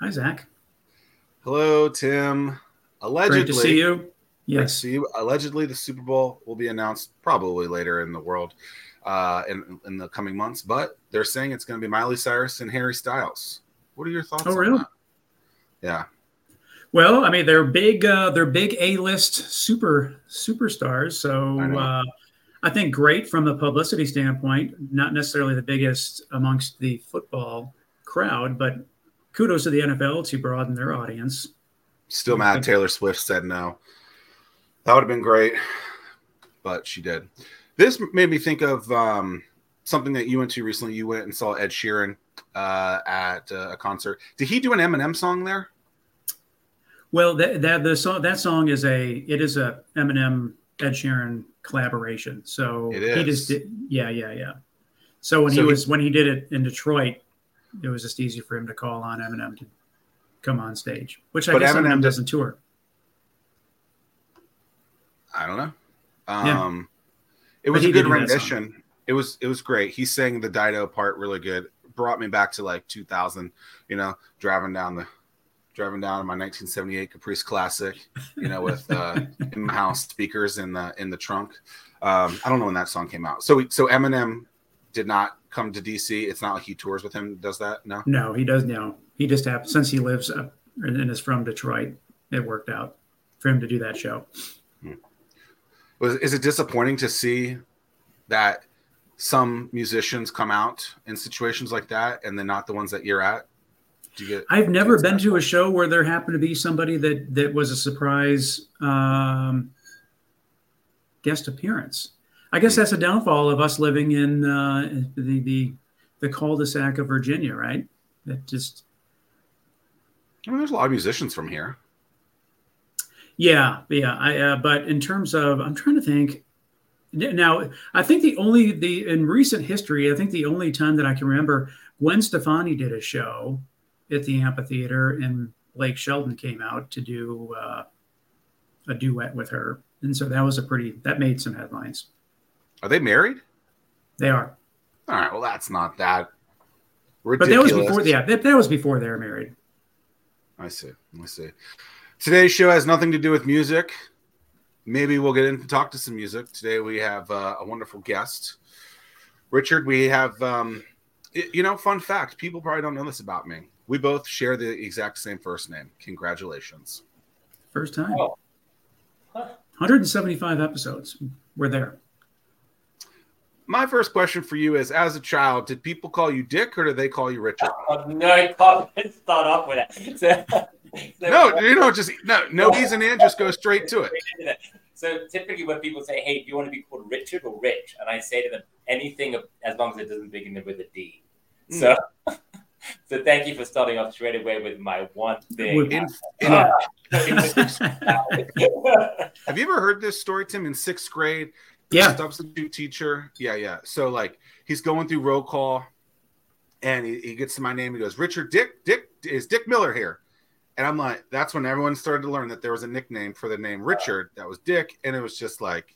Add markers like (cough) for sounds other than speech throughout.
Hi, Zack. Hello, Tim. Allegedly, Great to see you. Yes. See you. Allegedly, the Super Bowl will be announced probably later in the world, uh, in in the coming months. But they're saying it's going to be Miley Cyrus and Harry Styles. What are your thoughts? Oh, on really? that? Yeah. Well, I mean, they're big. Uh, they're big A-list super superstars. So I uh, I think great from a publicity standpoint. Not necessarily the biggest amongst the football crowd, but kudos to the NFL to broaden their audience. Still mad Taylor Swift said no. That would have been great, but she did. This made me think of um, something that you went to recently. You went and saw Ed Sheeran uh, at uh, a concert. Did he do an Eminem song there? Well, that that the song that song is a it is a Eminem Ed Sheeran collaboration. So It he just did, yeah yeah yeah. So when So he he- was when he did it in Detroit, it was just easy for him to call on Eminem to come on stage, which I But guess Eminem Eminem doesn't tour. I don't know. Yeah. Um, it was a good do that song. rendition. It was it was great. He sang the Dido part really good. Brought me back to like 2000. You know, driving down the driving down in my 1978 Caprice Classic. You know, with uh, (laughs) in-house speakers in the in the trunk. Um, I don't know when that song came out. So so Eminem did not come to DC. It's not like he tours with him. Does that? No. No, he does no. He just happened since he lives up and is from Detroit. It worked out for him to do that show. Was is it disappointing to see that some musicians come out in situations like that and then not the ones that you're at? Do you get? I've never been to a show where there happened to be somebody that that was a surprise um, guest appearance. I guess that's a downfall of us living in uh, the the the cul-de-sac of Virginia, right? That just I mean, there's a lot of musicians from here. yeah, yeah. I uh, but in terms of, I'm trying to think. Now, I think the only the in recent history, I think the only time that I can remember, Gwen Stefani did a show at the amphitheater, and Blake Shelton came out to do uh, a duet with her, and so that was a pretty that made some headlines. Are they married? They are, All right. Well, that's not that but that was before yeah that, that was before they were married. I see. I see. Today's show has nothing to do with music. Maybe we'll get in and talk to some music. Today we have uh, a wonderful guest, Richard. We have, um, you know, fun fact. People probably don't know this about me. We both share the exact same first name. Congratulations. First time, Oh. Huh. 175 episodes. We're there. My first question for you is: As a child, did people call you Dick or did they call you Richard? Oh, no, (laughs) I can't start off with that. (laughs) So, so- No, you know, just no, no ease and in. Just go straight to it. So typically, when people say, "Hey, do you want to be called Richard or Rich?" and I say to them, anything as long as it doesn't begin with a D. So, (laughs) so thank you for starting off straight away with my one thing. With- In, in, Ah. have you ever heard this story, Tim? In sixth grade, yeah, substitute teacher. Yeah, yeah. So like he's going through roll call and he, he gets to my name. He goes, Richard Dick, Dick is Dick Miller here. And I'm like, that's when everyone started to learn that there was a nickname for the name Richard that was Dick. And it was just like,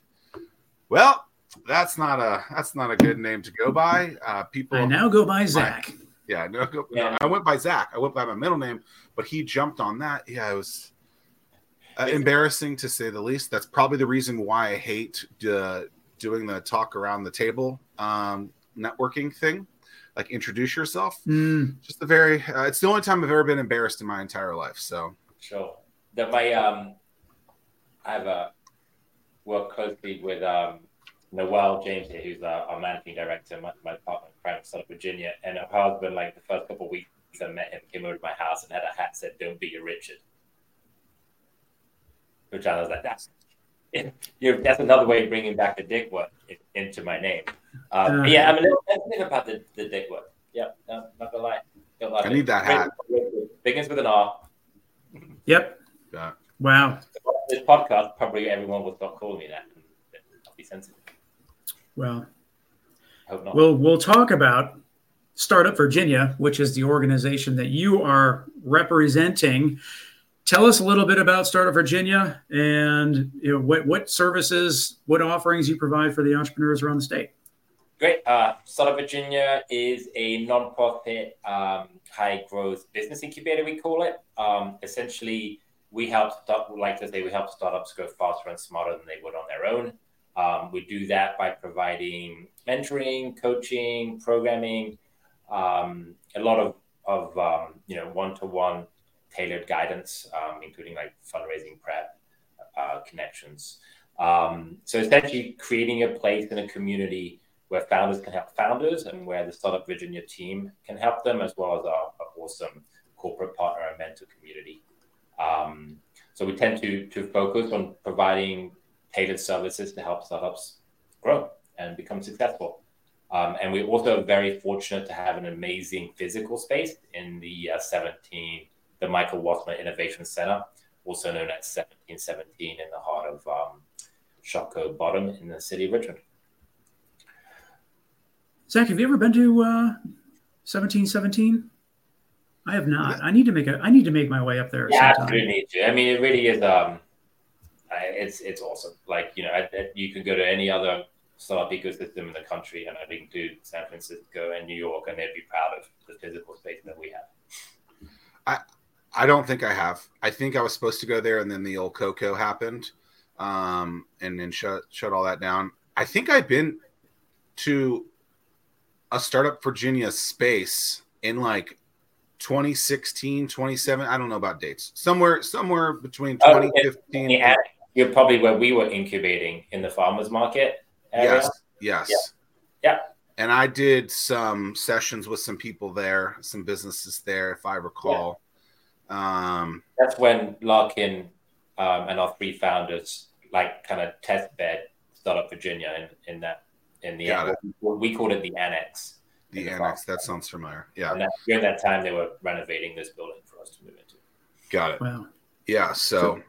well, that's not a that's not a good name to go by. Uh, people I now go by Zack. yeah, no, go, no, I went by Zack. I went by my middle name, but he jumped on that. Yeah, it was uh, embarrassing to say the least. That's probably the reason why I hate uh, doing the talk around the table um, networking thing. Like introduce yourself. Mm, Just the very. Uh, it's the only time I've ever been embarrassed in my entire life. So Sure. That my um, I've uh, worked closely with um, Noel James here, who's uh, our managing director, my, my partner in crime, Startup Virginia, and her husband. Like the first couple of weeks I met him, came over to my house and had a hat said "Don't be a Richard," which I was like, "That's." (laughs) You that's another way of bringing back the dick word into my name. Um, Uh. yeah, I'm a little sensitive about the, the dick word. Yeah, no, not gonna lie. Don't like I need that hat. Begins with an R. yep. uh, Wow. this podcast, probably everyone will start calling me that. I'll be sensitive. Well, hope not. we'll we'll talk about Startup Virginia, which is the organization that you are representing. Tell us a little bit about Startup Virginia and you know, what what services, what offerings you provide for the entrepreneurs around the state. Great. Uh, Startup Virginia is a nonprofit um, high growth business incubator, we call it. Um, essentially, we help, start, like to say, we help startups go faster and smarter than they would on their own. Um, we do that by providing mentoring, coaching, programming, um, a lot of, of um, you know one to one tailored guidance, um, including like fundraising prep, uh, connections. Um, so essentially, creating a place in a community where founders can help founders and where the Startup Virginia team can help them, as well as our, our awesome corporate partner and mentor community. Um, so we tend to to focus on providing tailored services to help startups grow and become successful. Um, and we're also very fortunate to have an amazing physical space in the uh, 17, the Michael Wassmer Innovation Center, also known as 1717 in the heart of um, Shockoe Bottom in the city of Richmond. Zack, have you ever been to uh, 1717? I have not. I need to make a. I need to make my way up there. Yeah, absolutely need to. I mean, it really is. Um, it's it's awesome. Like you know, I, I, you can go to any other startup ecosystem in the country, and I think to San Francisco and New York, and they'd be proud of the physical space that we have. I I don't think I have. I think I was supposed to go there, and then the old Coco happened, um, and then shut shut all that down. I think I've been to a startup Virginia space in like 2016, 27. I don't know about dates. Somewhere, somewhere between 2015. yeah, you're probably where we were incubating in the farmers market. Area. Yes. Yes. Yeah. yeah. And I did some sessions with some people there, some businesses there, if I recall. Yeah. Um, That's when Larkin um, and our three founders like kind of test bed startup Virginia in, in that in the we called it the annex. The annex. That sounds familiar. Yeah. And that, during that time, they were renovating this building for us to move into. Got it. Wow. Yeah. So, so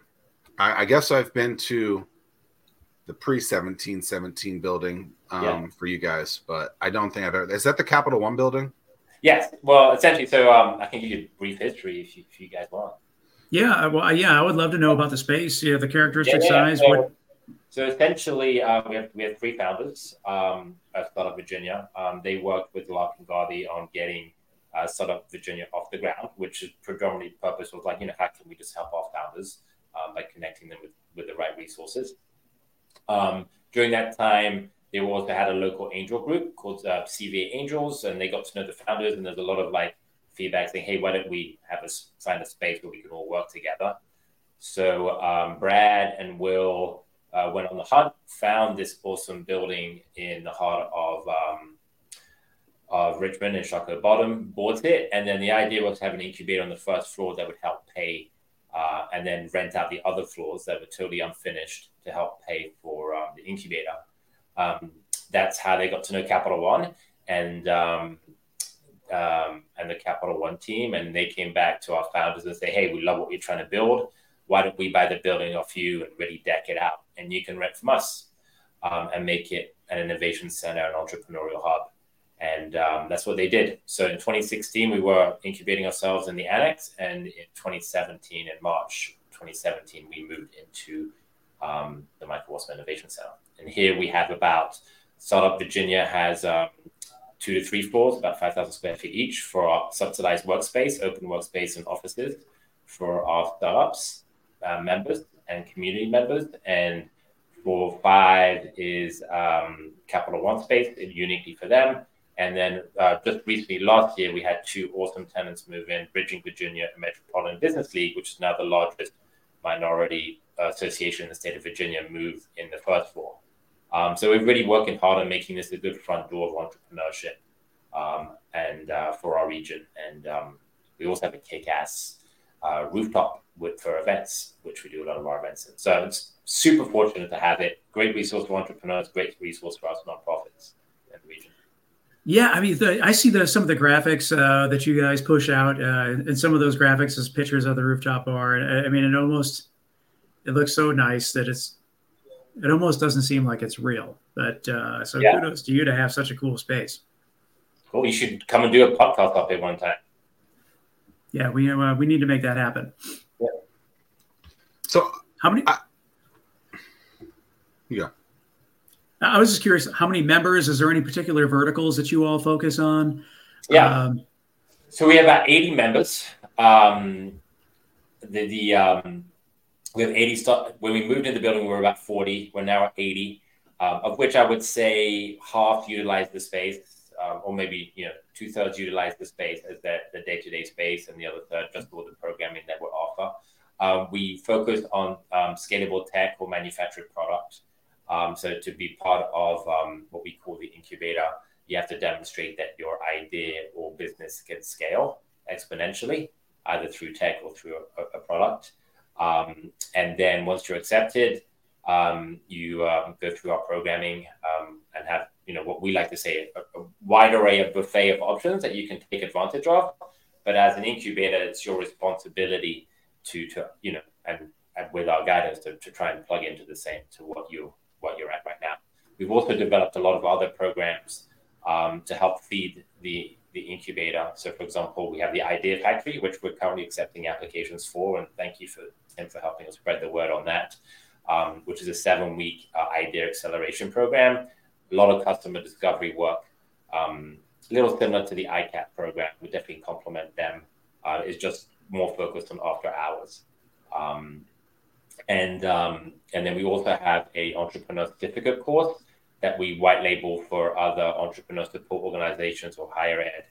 I, I, guess I've been to the pre seventeen seventeen building um, yeah. for you guys, but I don't think I've ever. Is that the Capital One building? Yes. Well, essentially, so um, I can give you a brief history if you, if you guys want. Yeah. Well, yeah, I would love to know about the space. Yeah, the characteristic yeah, yeah. size. So, what so essentially, uh, we have we have three founders um, at Startup Virginia. Um, they worked with Larkin Garbee on getting uh, Startup Virginia off the ground, which is predominantly purpose was like, you know, how can we just help our founders um, by connecting them with, with the right resources. Um, during that time, they also had a local angel group called uh, CVA Angels, and they got to know the founders. And there's a lot of like feedback saying, "Hey, why don't we have a find a space where we can all work together?" So um, Brad and Will uh, went on the hunt, found this awesome building in the heart of um, of Richmond and Shockoe Bottom, bought it, and then the idea was to have an incubator on the first floor that would help pay, uh, and then rent out the other floors that were totally unfinished to help pay for um, the incubator. Um, that's how they got to know Capital One and um, um, and the Capital One team, and they came back to our founders and say, "Hey, we love what you're trying to build. Why don't we buy the building off you and really deck it out?" and you can rent from us um, and make it an innovation center, an entrepreneurial hub. And um, that's what they did. So in 2016, we were incubating ourselves in the annex. And in 2017, in March 2017, we moved into um, the Michael Wassmer Innovation Center. And here we have about, Startup Virginia has um, two to three floors, about 5,000 square feet each for our subsidized workspace, open workspace, and offices for our startups uh, members and community members. And for five is um, Capital One space, uniquely for them. And then uh, just recently, last year, we had two awesome tenants move in Bridging Virginia and Metropolitan Business League, which is now the largest minority association in the state of Virginia, move in the first floor. Um, so we're really working hard on making this a good front door of entrepreneurship um, and uh, for our region. And um, we also have a kick-ass uh, rooftop with for events, which we do a lot of our events in. So it's super fortunate to have it. Great resource for entrepreneurs, great resource for us nonprofits in the region. Yeah, I mean, the, I see the some of the graphics uh, that you guys push out, uh, and some of those graphics is pictures of the rooftop bar. And I mean, it almost it looks so nice that it's it almost doesn't seem like it's real. But uh, so yeah. kudos to you to have such a cool space. Cool. You should come and do a podcast up here one time. Yeah, we uh, we need to make that happen. Yeah. So how many? I, yeah. I was just curious, how many members? Is there any particular verticals that you all focus on? Yeah. Um, so we have about 80 members. Um, the the um, we have 80 st- when we moved into the building we were about 40 we're now at 80 um, of which i would say half utilize the space um, or maybe you know two-thirds utilize the space as the, the day-to-day space and the other third just for the programming that we offer. Um, we focus on um, scalable tech or manufactured products. um, so to be part of what we call the incubator you have to demonstrate that your idea or business can scale exponentially either through tech or through a, a product um, and then once you're accepted, um, you um, go through our programming um, and have, you know, what we like to say, a, a, wide array of buffet of options that you can take advantage of. But as an incubator, it's your responsibility to, to you know, and, and with our guidance to, to try and plug into the same to what you what you're at right now. We've also developed a lot of other programs um, to help feed the the incubator. So, for example, we have the Idea Factory, which we're currently accepting applications for, and thank you for Tim for helping us spread the word on that, um, which is a seven week uh, idea acceleration program. A lot of customer discovery work, um, a little similar to the ICAP program. We definitely complement them. Uh, it's just more focused on after hours. Um, and um, and then we also have a entrepreneur certificate course that we white label for other entrepreneur support organizations or higher ed,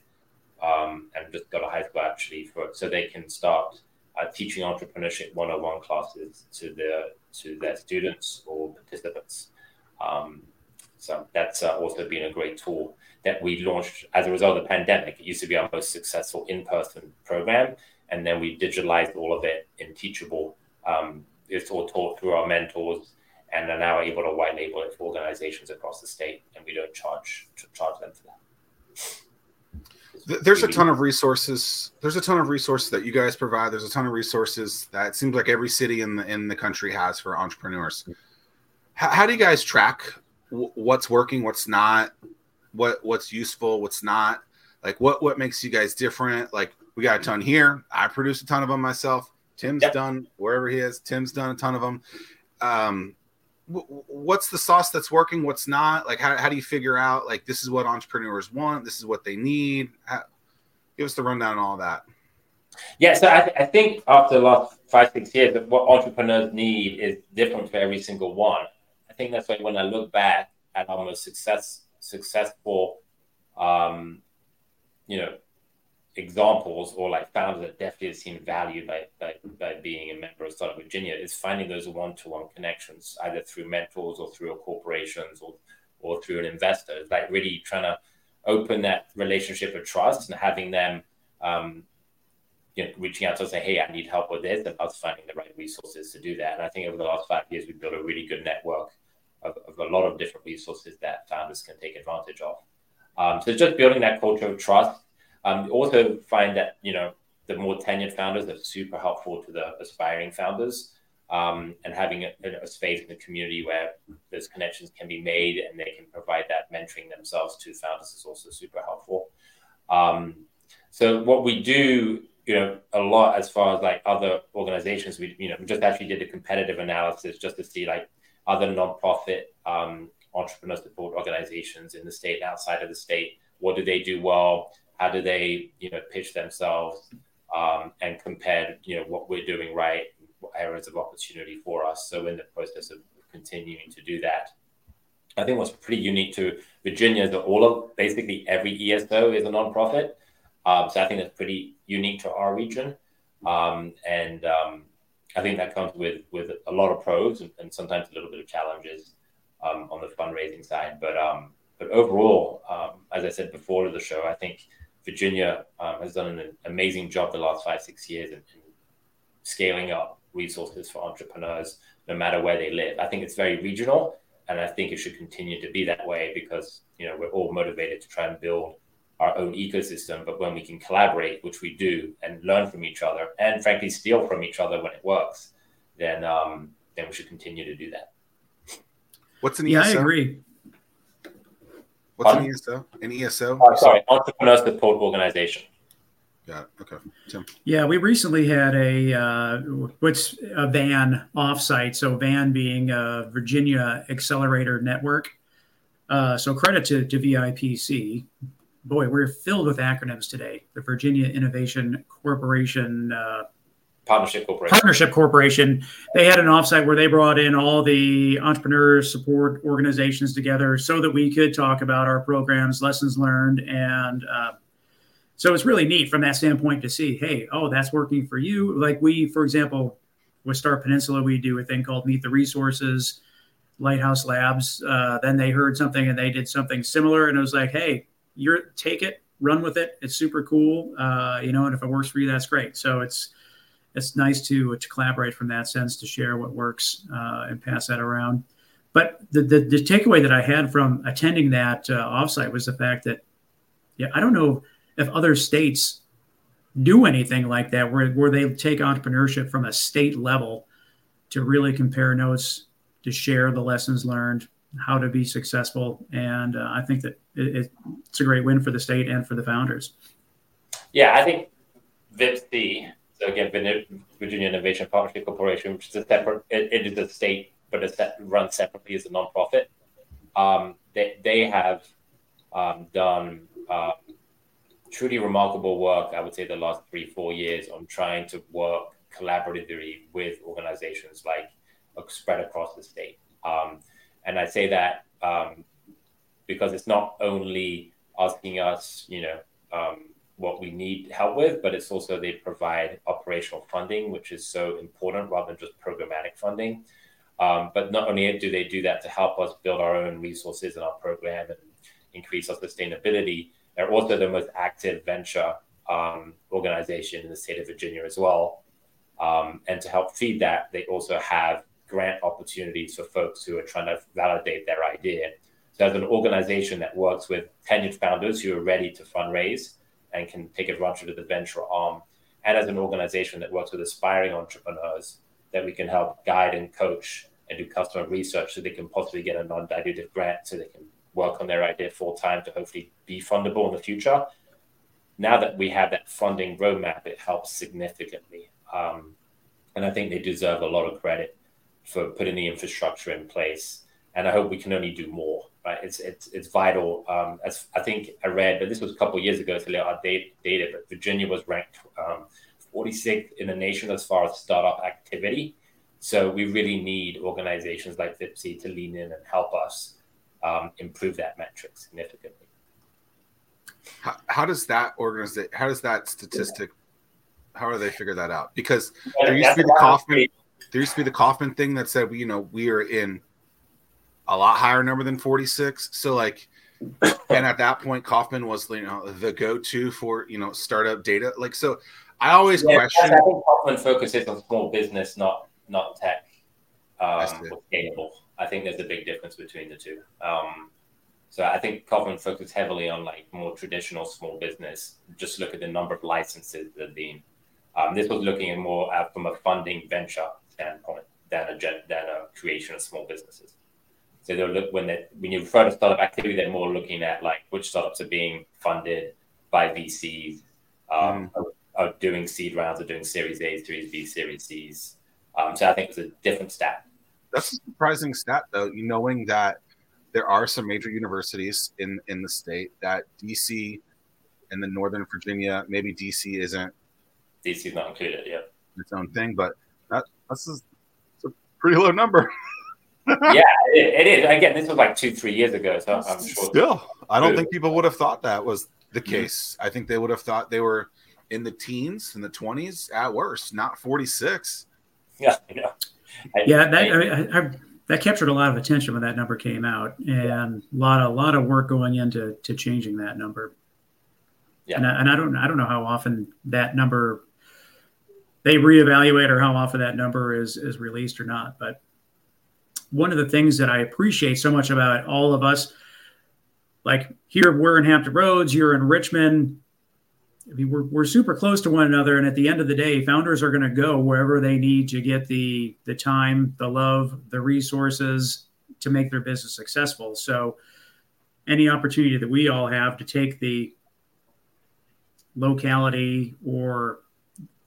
um, and just got a high school actually for so they can start uh, teaching entrepreneurship 101 classes to their to their students or participants. Um, so that's uh, also been a great tool that we launched as a result of the pandemic. It used to be our most successful in-person program, and then we digitalized all of it in Teachable. Um, it's all taught through our mentors, and are now able to white label it for organizations across the state, and we don't charge charge them for that. There's a ton of resources there's a ton of resources that you guys provide there's a ton of resources that it seems like every city in the in the country has for entrepreneurs. How, how do you guys track w- what's working what's not what what's useful what's not? Like what what makes you guys different? Like we got a ton here. I produce a ton of them myself. Tim's yep. done wherever he is. Tim's done a ton of them um what's the sauce that's working what's not? Like how, how do you figure out like this is what entrepreneurs want this is what they need? How, give us the rundown on all that. Yeah so I, th- I think after the last five six years what entrepreneurs need is different for every single one. I think that's why when i look back at our most success successful um, you know examples or like founders that definitely have seen value by, by, by being a member of Startup Virginia is finding those one-to-one connections, either through mentors or through corporations or, or through an investor. It's like really trying to open that relationship of trust and having them um, you know, reaching out to us say, hey, I need help with this, and us finding the right resources to do that. And I think over the last five years, we've built a really good network of, of a lot of different resources that founders can take advantage of. Um, so just building that culture of trust um, also find that you know the more tenured founders are super helpful to the aspiring founders, um, and having a, a, space in the community where those connections can be made and they can provide that mentoring themselves to founders is also super helpful. Um, so what we do, you know, a lot as far as like other organizations, we you know we just actually did a competitive analysis just to see like other nonprofit um, entrepreneur support organizations in the state and outside of the state. What do they do well? How do they you know pitch themselves um, and compare you know what we're doing right areas of opportunity for us. So in the process of continuing to do that. I think what's pretty unique to virginia is that all of basically every eso is a nonprofit. Um, so i think that's pretty unique to our region. Um, and um, i think that comes with with a lot of pros and, and sometimes a little bit of challenges um, on the fundraising side. But but overall as i said before to the show i think Virginia um, has done an amazing job the last five, six years in, in, scaling up resources for entrepreneurs, no matter where they live. I think it's very regional, and I think it should continue to be that way because you know we're all motivated to try and build our own ecosystem. But when we can collaborate, which we do, and learn from each other, and frankly steal from each other when it works, then um, then we should continue to do that. What's an yeah, ESO? I agree. What's an ESO? An ESO? Oh, sorry, Entrepreneur Support Organization. Yeah. Okay. Tim. Yeah, we recently had a uh, what's a VAN offsite. So VAN being a Virginia Accelerator Network, Uh, so credit to, to VIPC. Boy, we're filled with acronyms today. The Virginia Innovation Corporation uh, Partnership Corporation. Partnership Corporation. They had an offsite where they brought in all the entrepreneur support organizations together so that we could talk about our programs, lessons learned, and uh, so it's really neat from that standpoint to see, hey, oh, that's working for you. Like we, for example, with Start Peninsula, we do a thing called Meet the Resources, Lighthouse Labs. Uh, then they heard something and they did something similar, and it was like, hey, you're take it, run with it. It's super cool, uh, you know. And if it works for you, that's great. So it's it's nice to to collaborate from that sense to share what works uh, and pass that around. But the, the, the takeaway that I had from attending that uh, offsite was the fact that yeah, I don't know if other states do anything like that, where where they take entrepreneurship from a state level to really compare notes, to share the lessons learned, how to be successful, and uh, I think that it, it's a great win for the state and for the founders. Yeah, I think VIPC again, Virginia Innovation Partnership Corporation, which is a separate, it, it is a state, but it's run separately as a nonprofit. Um, they, they have um, done uh, truly remarkable work, I would say, the last three, four years on trying to work collaboratively with organizations like spread across the state. Um, and I say that um, because it's not only asking us, you know, um, what we need help with, but it's also they provide operational funding, which is so important rather than just programmatic funding. Um, but not only do they do that to help us build our own resources and our program and increase our sustainability, they're also the most active venture um, organization in the state of Virginia as well. Um, and to help feed that, they also have grant opportunities for folks who are trying to validate their idea. So, as an organization that works with tenured founders who are ready to fundraise, and can take advantage of the venture arm, and as an organization that works with aspiring entrepreneurs that we can help guide and coach and do customer research so they can possibly get a non-dilutive grant so they can work on their idea full time to hopefully be fundable in the future. Now that we have that funding roadmap, it helps significantly. Um, and I think they deserve a lot of credit for putting the infrastructure in place. And I hope we can only do more right? It's it's it's vital. Um, as I think I read, but this was a couple years ago, to our data, but Virginia was ranked um, 46th in the nation as far as startup activity. So we really need organizations like VIPC to lean in and help us um, improve that metric significantly. How, how does that organization? How does that statistic? How do they figure that out? Because there used to be the Kauffman. There used to be the Kauffman thing that said, you know, we are in a lot higher number than 46. So like, and at that point, Kauffman was you know the go-to for you know startup data. Like so, I always yeah, question. I think Kauffman focuses on small business, not not tech um, scalable. I think there's a big difference between the two. Um, so I think Kauffman focuses heavily on like more traditional small business. Just look at the number of licenses that have been. Um, this was looking at more uh, from a funding venture standpoint than a than a creation of small businesses. So they'll look when they when you refer to startup activity, they're more looking at like which startups are being funded by VCs, um, mm. are, are, doing seed rounds, are doing Series A, Series B, Series C's. Um, so I think it's a different stat. That's a surprising stat, though. Knowing that there are some major universities in in the state that DC and the Northern Virginia, maybe DC isn't. DC's not included, yeah. Its own thing, but that, that's a, a pretty low number. (laughs) yeah, it, it is. Again, this was like two, three years ago, so I'm sure. Still, I don't think people would have thought that was the mm-hmm. case. I think they would have thought they were in the teens, in the twenties at worst, not 46. Yeah, you know. I, yeah, that I, I, that captured a lot of attention when that number came out, and a lot of a lot of work going into to changing that number. Yeah, and I, and I don't I don't know how often that number they reevaluate or how often that number is is released or not, but one of the things that I appreciate so much about all of us, like here we're in Hampton Roads, you're in Richmond. I mean, we're, we're super close to one another, and at the end of the day, founders are going to go wherever they need to get the the time, the love, the resources to make their business successful. So, any opportunity that we all have to take the locality or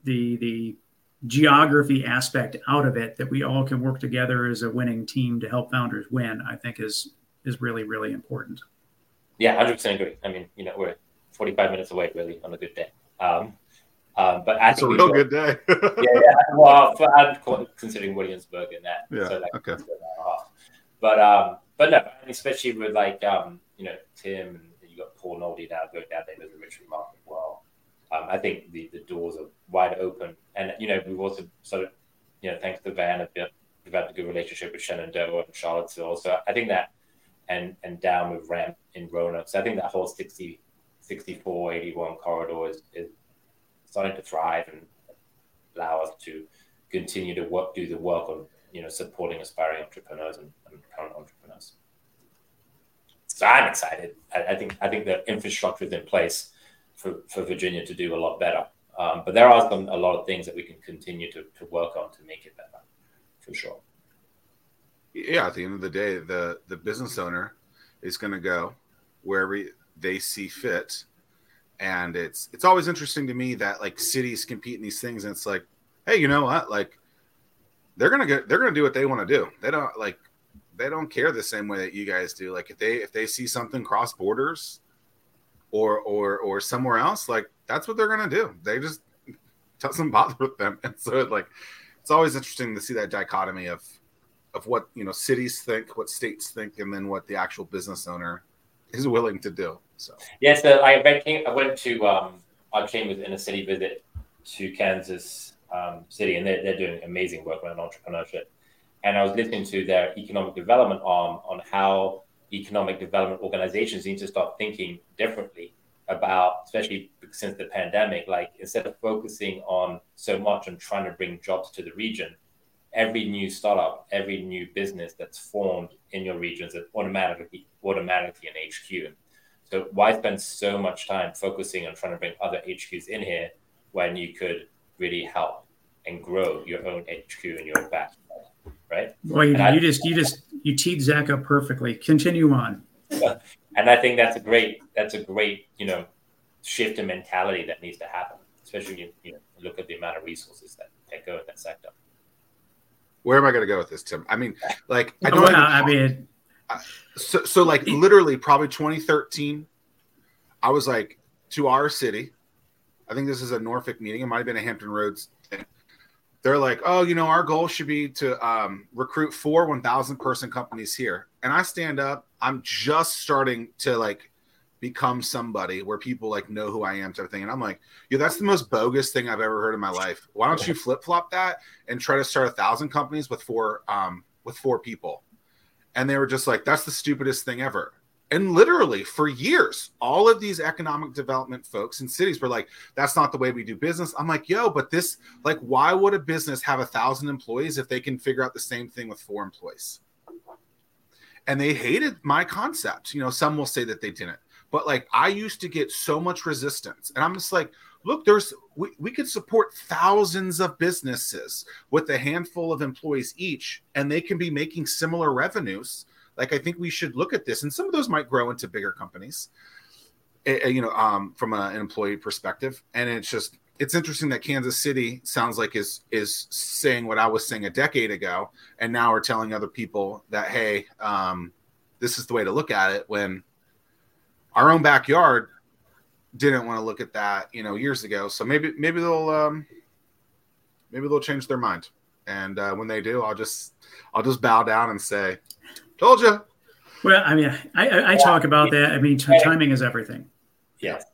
the the geography aspect out of it that we all can work together as a winning team to help founders win i think is is really really important. Yeah, hundred percent agree. I mean, you know, we're forty five minutes away really on a good day. Um, um, but I it's a real good day. (laughs) yeah, yeah, well, for, I'm considering Williamsburg in that. Yeah. So like okay. But um, but no, especially with like um, you know, Tim and you got Paul Nolde now going down there with the Richmond market as well. Um, I think the, the doors are wide open, and you know we've also sort of, you know, thanks to Van, have developed a good relationship with Shenandoah and Charlottesville. So I think that, and and down with Ramp in Roanoke. So I think that whole 60, 64, 81 corridor is, is starting to thrive and allow us to continue to work, do the work on you know supporting aspiring entrepreneurs and, and current entrepreneurs. So I'm excited. I, I, think I think the infrastructure is in place for, for Virginia to do a lot better. Um, but there are some a lot of things that we can continue to, to work on to make it better, for sure. Yeah, at the end of the day, the the business owner is going to go wherever they see fit, and it's it's always interesting to me that like cities compete in these things, and it's like, hey, you know what, like they're gonna get they're gonna do what they want to do. They don't like they don't care the same way that you guys do. Like if they if they see something cross borders or or or somewhere else, like that's what they're gonna do. They just doesn't (laughs) bother with them. And so like it's always interesting to see that dichotomy of of what you know cities think, what states think, and then what the actual business owner is willing to do. So yeah, so I went I went to um I came with in a city visit to Kansas um, City, and they're, they're doing amazing work on entrepreneurship. And I was listening to their economic development arm on how economic development organizations need to start thinking differently about, especially since the pandemic, like instead of focusing on so much on trying to bring jobs to the region, every new startup, every new business that's formed in your regions is automatically automatically an HQ. So why spend so much time focusing on trying to bring other HQs in here when you could really help and grow your own HQ in your back, right? Well, you, you just you just you teed Zack up perfectly. Continue on. (laughs) and I think that's a great that's a great you know shift in mentality that needs to happen, especially when you, you know, look at the amount of resources that, that go in that sector. Where am I going to go with this, Tim? I mean, like I don't. Well, I mean, so so like literally probably 2013. I was like to our city. I think this is a Norfolk meeting. It might have been a Hampton Roads thing they're like, oh, you know, our goal should be to um, recruit four 1,000 person companies here. And I stand up, I'm just starting to like become somebody where people like know who I am, type of thing. And I'm like, yeah, that's the most bogus thing I've ever heard in my life. Why don't you flip flop that and try to start a thousand companies with four um, with four people? And they were just like, that's the stupidest thing ever. And literally for years, all of these economic development folks in cities were like, that's not the way we do business. I'm like, yo, but this, like, why would a business have a thousand employees if they can figure out the same thing with four employees? And they hated my concept. You know, some will say that they didn't, but like, I used to get so much resistance. And I'm just like, look, there's, we, we could support thousands of businesses with a handful of employees each, and they can be making similar revenues like I think we should look at this, and some of those might grow into bigger companies. Eh, eh, you know, um, from a, an employee perspective, and it's just it's interesting that Kansas City sounds like is is saying what I was saying a decade ago, and now we're telling other people that hey, um, this is the way to look at it. When our own backyard didn't want to look at that, you know, years ago. So maybe maybe they'll um, maybe they'll change their mind, and uh, when they do, I'll just I'll just bow down and say, Told you. Well, I mean, I, I, I talk about that. I mean, timing is everything. Yes.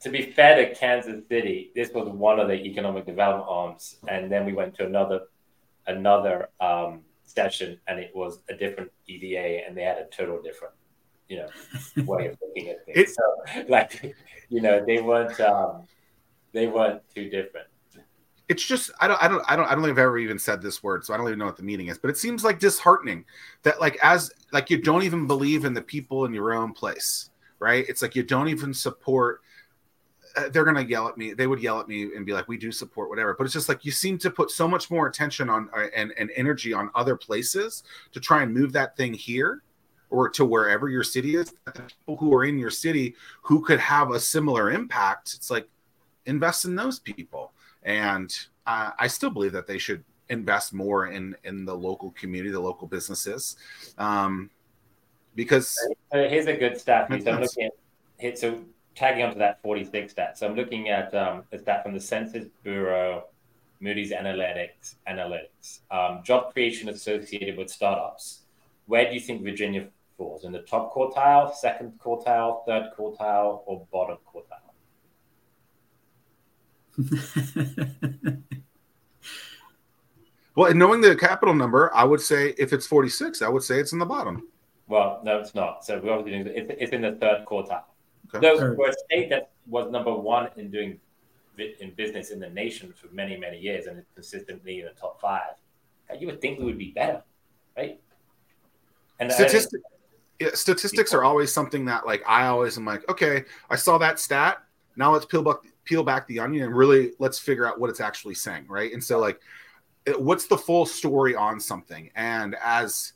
To be fair to Kansas City, this was one of the economic development arms, and then we went to another another um, session, and it was a different EDA, and they had a total different, you know, (laughs) way of looking at things. It, so, (laughs) like, you know, they weren't um, they weren't too different it's just I don't I don't I don't I don't think I've ever even said this word, so I don't even know what the meaning is. But it seems like disheartening that like as like you don't even believe in the people in your own place, right? It's like you don't even support. Uh, they're gonna yell at me. They would yell at me and be like, "We do support whatever," but it's just like you seem to put so much more attention on uh, and and energy on other places to try and move that thing here or to wherever your city is. The people who are in your city who could have a similar impact. It's like invest in those people and uh, I still believe that they should invest more in in the local community, the local businesses. Um, because so here's a good stat. So I'm looking at so tagging onto that 46 stat. So I'm looking at um, a stat from the Census Bureau, Moody's Analytics, Analytics, um, job creation associated with startups. Where do you think Virginia falls? In the top quartile, second quartile, third quartile, or bottom quartile? (laughs) well, knowing the capital number, I would say if it's 46, I would say it's in the bottom. Well, no, it's not. So we're obviously doing it's, it's in the third quartile. Okay. So for a state that was number one in doing in business in the nation for many many years and it's consistently in the top five, you would think we would be better, right? And uh, statistics, yeah, statistics are always something that like I always am like, okay, I saw that stat. Now let's peel back peel back the onion and really let's figure out what it's actually saying, right? And so like, what's the full story on something? And as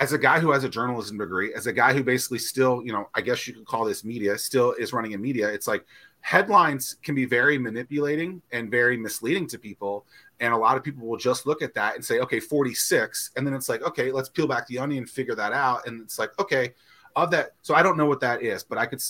as a guy who has a journalism degree, as a guy who basically still, you know, I guess you could call this media, still is running in media, it's like headlines can be very manipulating and very misleading to people. And a lot of people will just look at that and say, okay, 46. And then it's like, okay, let's peel back the onion figure that out. And it's like, okay, of that. So I don't know what that is, but I could,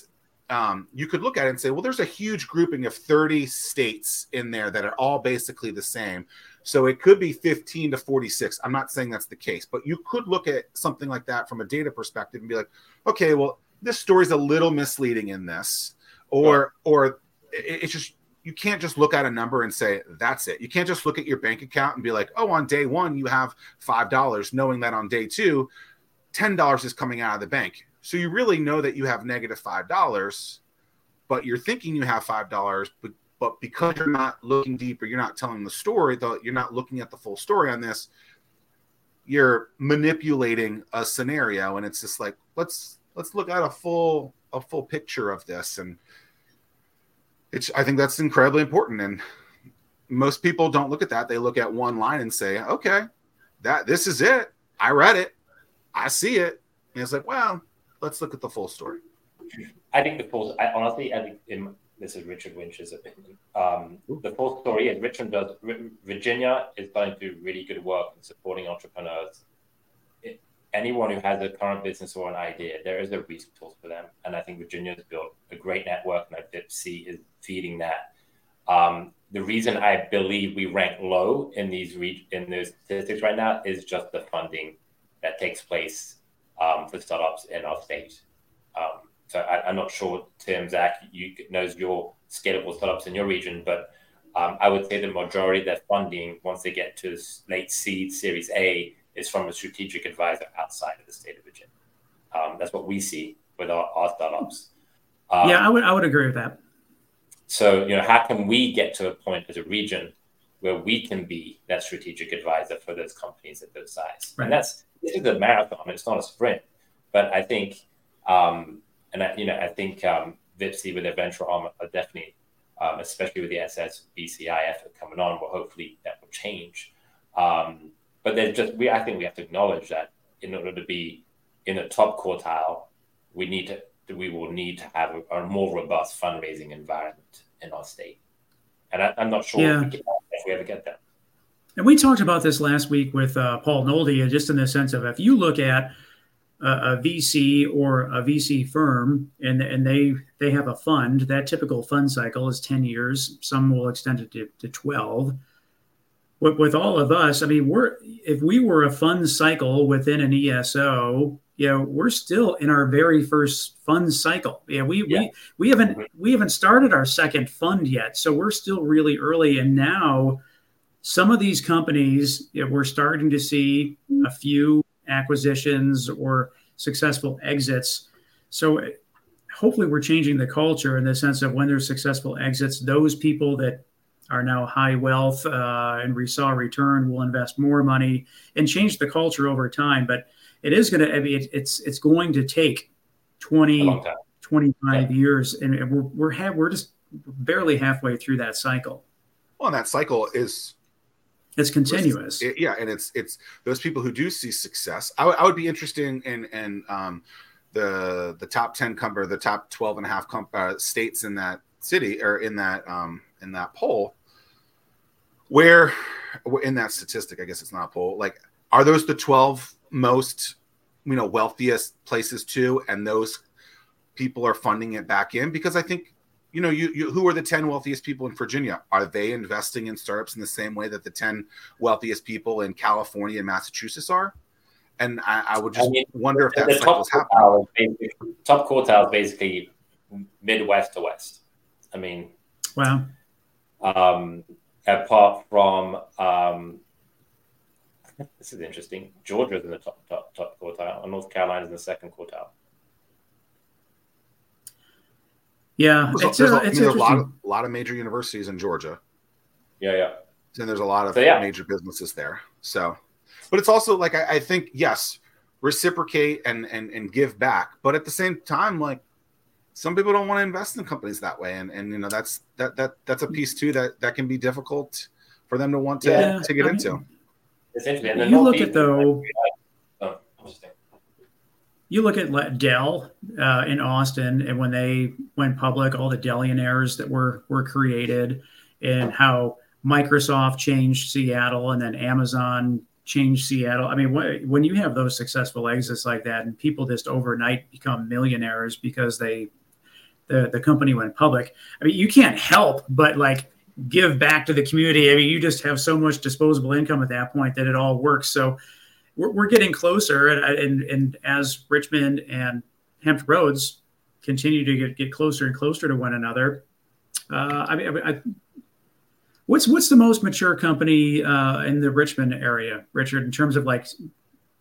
um, you could look at it and say, well, there's a huge grouping of 30 states in there that are all basically the same. So it could be 15 to 46. I'm not saying that's the case, but you could look at something like that from a data perspective and be like, okay, well, this story's a little misleading in this, or or it's just you can't just look at a number and say that's it. You can't just look at your bank account and be like, oh, on day one you have five dollars, knowing that on day two, ten dollars is coming out of the bank. So you really know that you have negative five dollars, but you're thinking you have five dollars, but but because you're not looking deeper, you're not telling the story, though you're not looking at the full story on this, you're manipulating a scenario and it's just like let's let's look at a full a full picture of this. And it's i think that's incredibly important and most people don't look at that. They look at one line and say okay that this is it. I read it. I see it. And it's like well let's look at the full story i think the full I, honestly i think in this is Richard Wintsch's opinion. Um, the full story is Richard does. Virginia is starting to do really good work in supporting entrepreneurs. It, anyone who has a current business or an idea, there is a resource for them, and I think Virginia has built a great network, and VIPC is feeding that. Um, the reason I believe we rank low in these re- in those statistics right now is just the funding that takes place um, for startups in our state. Um, so I, am not sure, Tim, Zack, you knows your scalable startups in your region, but um, I would say the majority of their funding, once they get to late seed, Series A, is from a strategic advisor outside of the state of Virginia. Um, that's what we see with our, our startups. Um, yeah, I would I would agree with that. So you know, how can we get to a point as a region where we can be that strategic advisor for those companies at those size? Right. And that's this is a marathon; it's not a sprint. But I think um, and I, you know, I think um, VIPC with their venture arm are definitely, um, especially with the SSBCI effort coming on, well, hopefully that will change. Um, but there's just we, I think we have to acknowledge that in order to be in the top quartile, we need to we will need to have a, a more robust fundraising environment in our state. And I, am not sure yeah. if, we if, we ever get there. And we talked about this last week with uh, Paul Nolde, just in the sense of if you look at a, VC or a VC firm, and and they they have a fund. That typical fund cycle is ten years. Some will extend it to, to twelve. With, with all of us, I mean, we're if we were a fund cycle within an ESO, you know, we're still in our very first fund cycle. Yeah, we yeah. we we haven't mm-hmm. we haven't started our second fund yet, so we're still really early. And now, some of these companies, you know, we're starting to see a few acquisitions or successful exits. So hopefully we're changing the culture in the sense of when there's successful exits, those people that are now high wealth uh, and we saw a return will invest more money and change the culture over time. But it is going to, I mean, it, it's, it's going to take 20, 25 yeah. years. And we're, we're, ha- we're just barely halfway through that cycle. Well, and that cycle is it's continuous. It, yeah, and it's it's those people who do see success. I, w- I would be interested in in um, the the top ten cumber the top 12 and a half com- uh, states in that city or in that um, in that poll. Where in that statistic, I guess it's not a poll. Like, are those the twelve most you know wealthiest places too, and those people are funding it back in because I think you know you, you who are the 10 wealthiest people in Virginia are they investing in startups in the same way that the 10 wealthiest people in California and Massachusetts are and I, I would just I mean, wonder if that cycle's happening. top quartile is basically Midwest to West. I mean, wow. Um, apart from um, this is interesting. Georgia's in the top top top quartile, and North Carolina's in the second quartile. Yeah, it's, there's, a, it's a lot of a lot of major universities in Georgia. Yeah, yeah. And there's a lot of so, yeah. major businesses there. So, but it's also like I, I think yes, reciprocate and and and give back, but at the same time, like some people don't want to invest in companies that way, and and you know that's that that that's a piece too that that can be difficult for them to want to yeah, to get I mean, into. Essentially, you look at though. Oh, you look at Dell uh, in Austin, and when they went public, all the Dellionaires that were were created, and how Microsoft changed Seattle, and then Amazon changed Seattle. I mean, when you have those successful exits like that, and people just overnight become millionaires because they the the company went public. I mean, you can't help but like give back to the community. I mean, you just have so much disposable income at that point that it all works. So we're, we're getting closer, and, and and as Richmond and Hampton Roads continue to get, get closer and closer to one another. Uh, I mean, I, what's what's the most mature company uh, in the Richmond area, Richard, in terms of like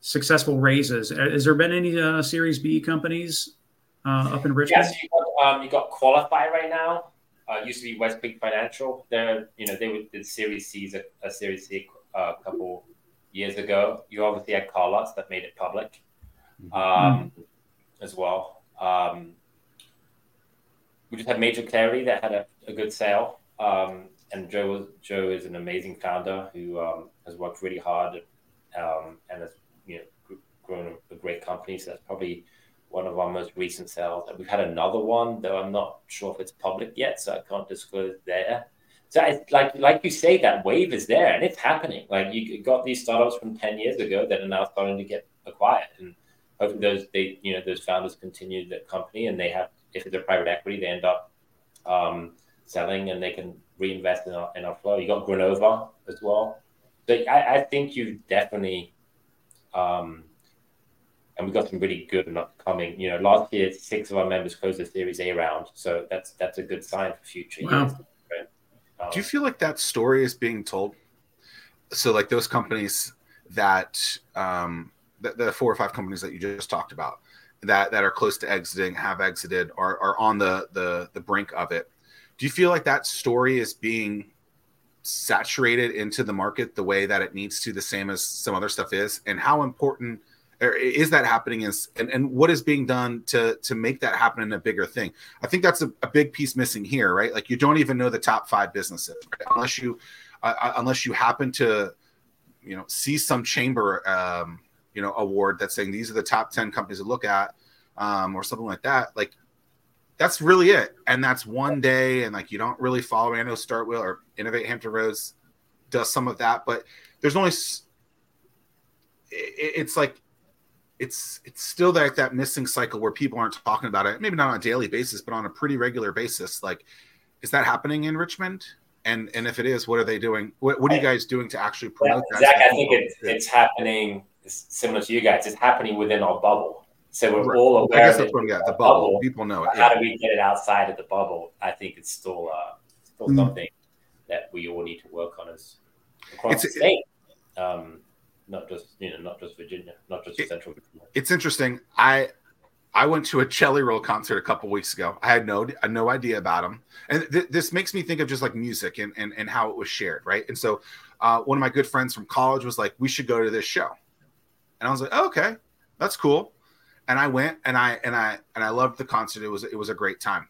successful raises? Has there been any uh, Series B companies uh, up in Richmond? Um, you got Koalafi right now. Uh, used to be West Creek Financial. They're you know they were did Series C's a, a Series C uh, couple years ago. You obviously had CarLotz that made it public mm-hmm. um, mm-hmm. as well. Um, we just had MajorClarity that had a, a good sale. Um, and Joe Joe is an amazing founder who um, has worked really hard um, and has you know grown a great company. So that's probably one of our most recent sales. We've had another one, though I'm not sure if it's public yet, so I can't disclose there. So it's like like you say, that wave is there and it's happening. Like you got these startups from ten years ago that are now starting to get acquired, and hopefully those they you know those founders continue the company and they have if it's a private equity they end up um, selling and they can reinvest in our in our flow. You got Granova as well. So I, I think you definitely um, and we've got some really good and upcoming. You know, last year six of our members closed the Series A round, so that's that's a good sign for future wow. years. Um, Do you feel like that story is being told? So, like those companies that um, the, the four or five companies that you just talked about that that are close to exiting, have exited, are are on the the the brink of it. Do you feel like that story is being saturated into the market the way that it needs to, the same as some other stuff is? And how important is that happening is and, and what is being done to to make that happen in a bigger thing? I think that's a, a big piece missing here right? Like you don't even know the top five businesses right? unless you uh, uh, unless you happen to you know see some chamber um, you know award that's saying these are the top 10 companies to look at um, or something like that like that's really it. And that's one day and like you don't really follow i know startwheel or innovate hampton roads does some of that but there's only it's like it's it's still that that missing cycle where people aren't talking about it maybe not on a daily basis but on a pretty regular basis like is that happening in richmond and and if it is what are they doing what, what are you guys doing to actually promote yeah, that Zach, i think it's, it's happening similar to you guys it's happening within our bubble so we're right. all aware I guess that's what, yeah, the bubble. bubble. people know it yeah. how do we get it outside of the bubble i think it's still uh still mm. something that we all need to work on as across it's, the state um not just you know not just Virginia, not just it, Central Virginia. It's interesting. I I went to a Jelly Roll concert a couple weeks ago. I had no no idea about them, and th- this makes me think of just like music and and, and how it was shared, right? And so, uh, one of my good friends from college was like, "We should go to this show," and I was like, oh, "Okay, that's cool." And I went, and I and I and I loved the concert. It was it was a great time.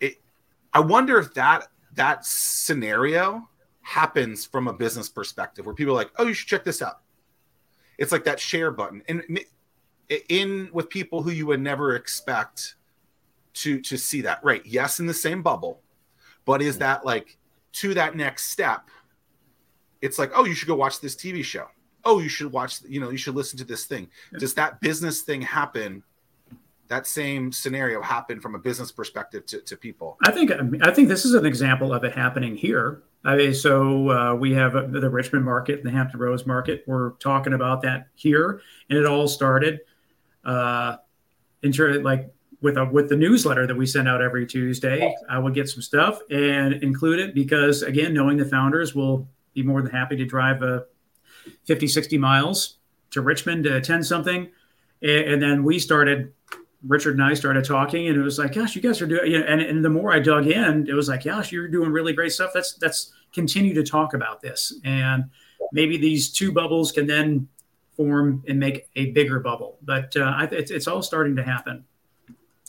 It, I wonder if that that scenario happens from a business perspective where people are like, oh, you should check this out. It's like that share button. And in with people who you would never expect to to see that. Right. Yes, in the same bubble, but is hmm. that like to that next step? It's like, oh, you should go watch this TV show. oh, you should watch, you know, you should listen to this thing. Does that business thing happen? That same scenario happen from a business perspective to, to people? I think I think this is an example of it happening here. I mean, so uh, we have the Richmond market the Hampton Roads market. We're talking about that here, and it all started uh, like with a with the newsletter that we send out every Tuesday. I would get some stuff and include it because again, knowing the founders will be more than happy to drive a 50, 60 miles to Richmond to attend something. And, and then we started, Richard and I started talking, and it was like, gosh, you guys are doing, you know, and, and the more I dug in, it was like, gosh, you're doing really great stuff. Let's, let's continue to talk about this. And maybe these two bubbles can then form and make a bigger bubble. But uh, it's, it's all starting to happen.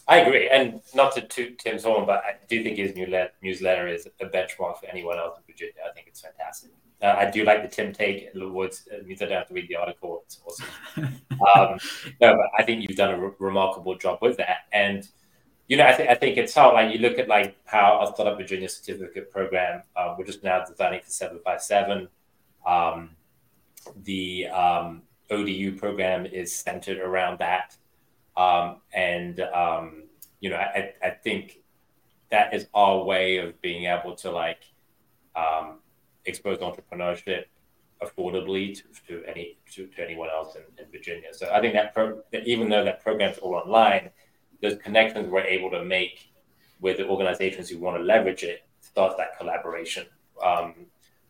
I agree, and not to toot Tim's horn, but I do think his newsletter is a benchmark for anyone else in Virginia. I think it's fantastic. Uh, I do like the Tim take. It words it means I don't have to read the article. It's awesome. (laughs) um, no, but I think you've done a re- remarkable job with that. And you know, I think I think it's how like you look at like how our Startup Virginia certificate program. Uh, we're just now designing for seven five seven. Um, the um, ODU program is centered around that, um, and um, you know, I, I think that is our way of being able to like um, expose entrepreneurship affordably to, to any to, to, anyone else in, in, Virginia. So I think that, pro, that even though that program's all online, those connections we're able to make with the organizations who want to leverage it starts that collaboration um,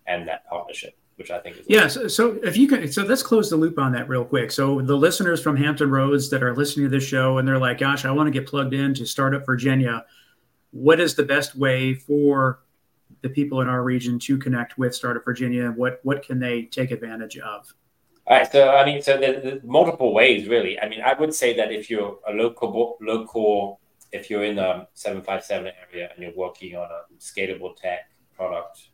and that partnership. Which I think is. Yeah, so, so if you can, so let's close the loop on that real quick. So the listeners from Hampton Roads that are listening to this show and they're like, "Gosh, I want to get plugged in to Startup Virginia." What is the best way for the people in our region to connect with Startup Virginia? What what can they take advantage of? All right. So I mean, so there's, multiple ways, really. I mean, I would say that if you're a local local, if you're in the seven five seven area and you're working on a scalable tech product,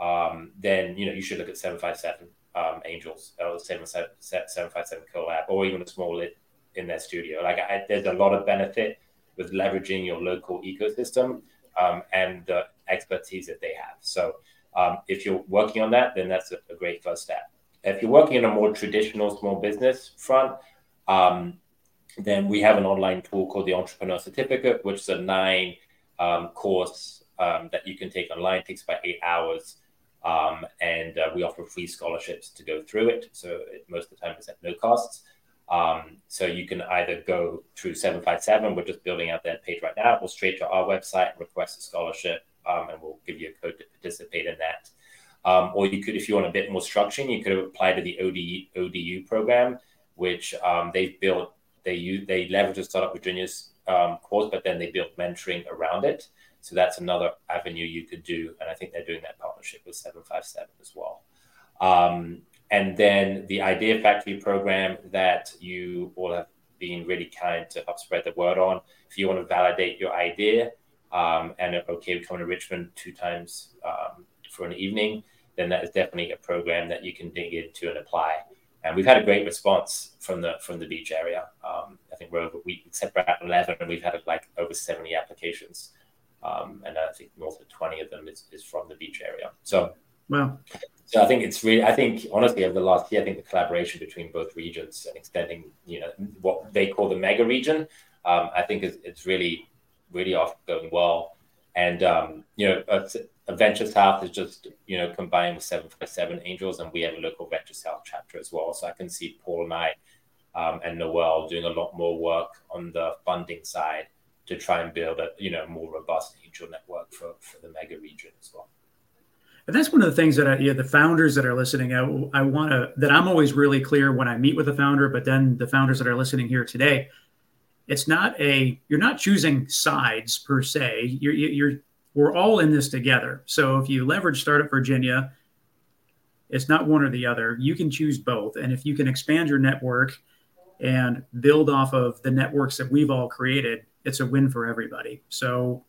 um, then you know you should look at seven five seven um, Angels or 757 Collab or even a small lit in their studio. Like I, there's a lot of benefit with leveraging your local ecosystem um, and the expertise that they have. So um, if you're working on that, then that's a, a, great first step. If you're working in a more traditional small business front, um, then we have an online tool called the Entrepreneur Certificate, which is a nine um, course um, that you can take online. It takes about eight hours. Um, and uh, we offer free scholarships to go through it. So it, most of the time it's at no costs. Um, so you can either go through 757, we're just building out that page right now, or straight to our website and request a scholarship, um, and we'll give you a code to participate in that. Um, or you could, if you want a bit more structuring, you could apply to the ODU, ODU program, which um, they've built. They use they leverage the Startup Virginia's um, course, but then they build mentoring around it. So that's another avenue you could do, and I think they're doing that partnership with 757 as well. Um, and then the Idea Factory program that you all have been really kind to help spread the word on. If you want to validate your idea um, and okay coming to Richmond two times um, for an evening, then that is definitely a program that you can dig into and apply. And we've had a great response from the from the beach area. Um, I think we're over we except for at eleven, and we've had like over seventy applications, um, and I think north of twenty of them is, is from the beach area. So, wow, so I think it's really, I think honestly, over the last year, I think the collaboration between both regions and extending, you know, what they call the mega region, um, I think is, it's really, really off going well. And, um, you know, a, a Venture South is just, you know, combined with 757 Angels, and we have a local Venture South chapter as well. So I can see Paul and I um, and Noel doing a lot more work on the funding side to try and build a, you know, more robust angel network for, for the mega region as well. And that's one of the things that I, yeah, the founders that are listening, I, I want to, that I'm always really clear when I meet with a founder, but then the founders that are listening here today, it's not a, you're not choosing sides per se. You're, you're, we're all in this together. So if you leverage Startup Virginia, it's not one or the other. You can choose both. And if you can expand your network and build off of the networks that we've all created, it's a win for everybody. So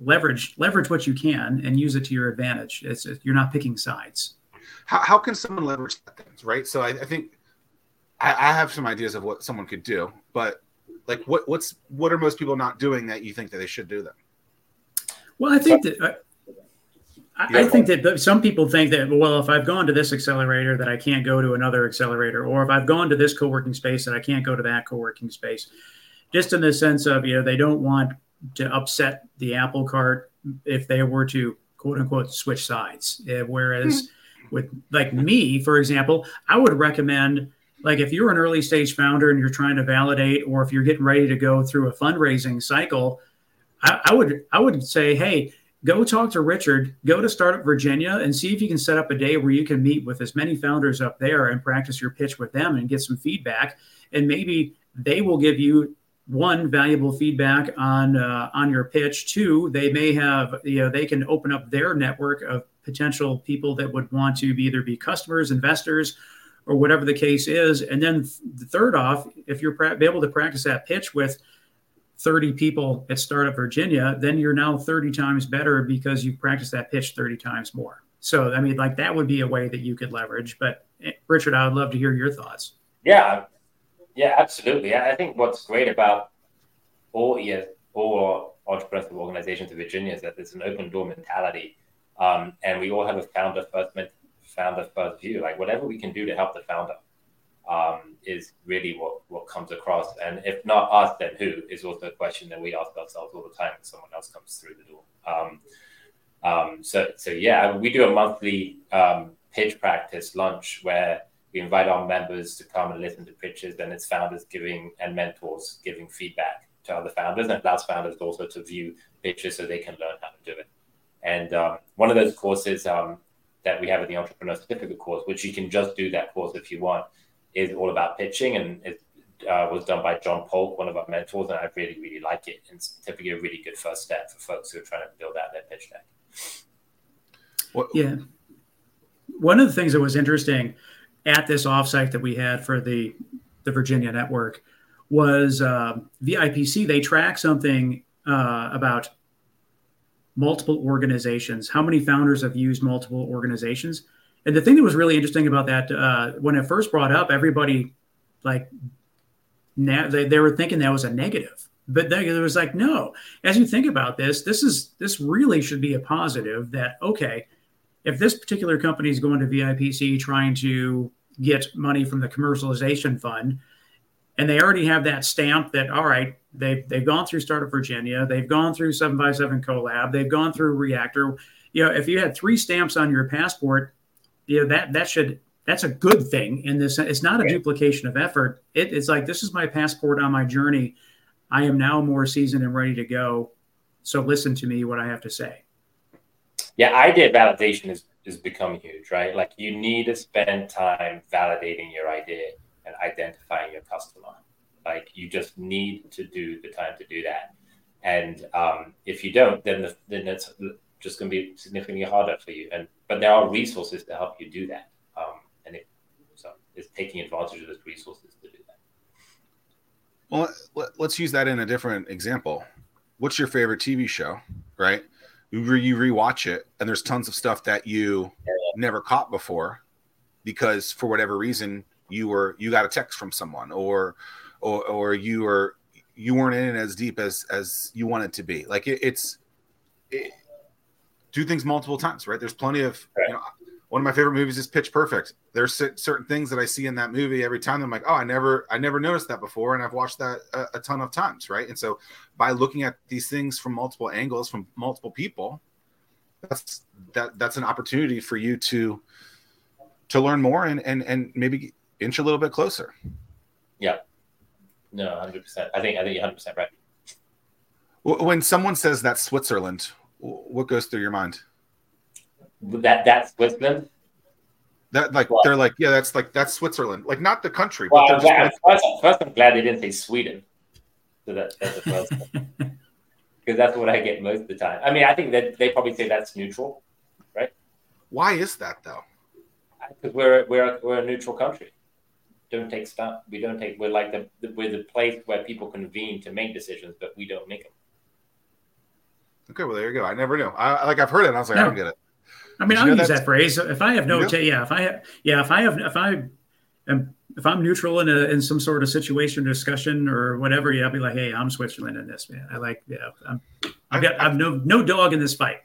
leverage leverage what you can and use it to your advantage. It's you're not picking sides. How, how can someone leverage that things, right? So I, I think I, I, have some ideas of what someone could do, but like what what's what are most people not doing that you think that they should do them? Well, I think that I, I think that some people think that well, if I've gone to this accelerator, that I can't go to another accelerator, or if I've gone to this co-working space, that I can't go to that co-working space. Just in the sense of you know they don't want to upset the apple cart if they were to quote unquote switch sides. Uh, whereas mm-hmm. with like me, for example, I would recommend like if you're an early stage founder and you're trying to validate, or if you're getting ready to go through a fundraising cycle, I, I would I would say, hey, go talk to Richard, go to Startup Virginia, and see if you can set up a day where you can meet with as many founders up there and practice your pitch with them and get some feedback. And maybe they will give you one valuable feedback on uh, on your pitch. Two, they may have you know they can open up their network of potential people that would want to be either be customers, investors, or whatever the case is. And then the third off, if you're pra- able to practice that pitch with 30 people at Startup Virginia, then you're now 30 times better because you've practiced that pitch 30 times more. So, I mean, like that would be a way that you could leverage. But eh, Richard, I would love to hear your thoughts. Yeah, yeah, absolutely. I think what's great about all ES, all entrepreneurial organizations in Virginia is that there's an open door mentality, um, and we all have a founder first founder first view. Like whatever we can do to help the founder um, is really what what comes across. And if not us, then who is also a question that we ask ourselves all the time when someone else comes through the door. Um, um, so so yeah, we do a monthly um, pitch practice lunch where we invite our members to come and listen to pitches, and it's founders giving and mentors giving feedback to other founders, and allows founders also to view pitches so they can learn how to do it. And um, one of those courses um, that we have at the Entrepreneur Certificate course, which you can just do that course if you want, is all about pitching, and it uh, was done by John Polk, one of our mentors, and I really, really like it. And it's typically a really good first step for folks who are trying to build out their pitch deck. What? Yeah. One of the things that was interesting at this offsite that we had for the the Virginia network was uh, VIPC. They track something uh, about multiple organizations. How many founders have used multiple organizations? And the thing that was really interesting about that, uh, when it first brought up, everybody like now they, they were thinking that was a negative. But then it was like, no. As you think about this, this is this really should be a positive. That okay, if this particular company is going to VIPC trying to get money from the commercialization fund, and they already have that stamp that all right, they've they've gone through Startup Virginia, they've gone through 757 Collab, they've gone through Reactor. You know, if you had three stamps on your passport, you know that that should that's a good thing in this. It's not a okay. duplication of effort. It, it's like this is my passport on my journey. I am now more seasoned and ready to go. So listen to me what I have to say. Yeah, idea validation is is becoming huge, right? Like you need to spend time validating your idea and identifying your customer. Like you just need to do the time to do that. And um, if you don't, then the, then it's just going to be significantly harder for you. And but there are resources to help you do that. Um, and it, so it's taking advantage of those resources to do that. Well, let's use that in a different example. What's your favorite TV show, right? you, re- you rewatch it and there's tons of stuff that you never caught before because for whatever reason you were you got a text from someone or or, or you were you weren't in it as deep as as you want it to be like it, it's it, do things multiple times right there's plenty of you know one of my favorite movies is Pitch Perfect. There's certain things that I see in that movie every time. I'm like, oh, I never, I never noticed that before, and I've watched that a, a, ton of times, right? And so, by looking at these things from multiple angles, from multiple people, that's that that's an opportunity for you to to learn more and and and maybe inch a little bit closer. Yeah, no, hundred percent. I think I think you're hundred percent right. When someone says that Switzerland, what goes through your mind? that that's Switzerland. That like well, they're like yeah that's like that's Switzerland like not the country. Well, I'm glad, first, first, I'm glad they didn't say Sweden. So that, that's the (laughs) first because that's what I get most of the time. I mean, I think that they probably say that's neutral, right? Why is that though? Because we're we're we're a neutral country. Don't take stuff. We don't take. We're like the we're the place where people convene to make decisions, but we don't make them. Okay, well there you go. I never knew. I like I've heard it. and I was like, no. I don't get it. I mean, I'll use that phrase. If I have no, yeah. T- yeah, if I, have, yeah, if I have, if I am, if I'm neutral in a, in some sort of situation, discussion, or whatever, yeah, I'll be like, hey, I'm Switzerland in this, man. I like, yeah, I'm, I've got, I've no, no dog in this fight.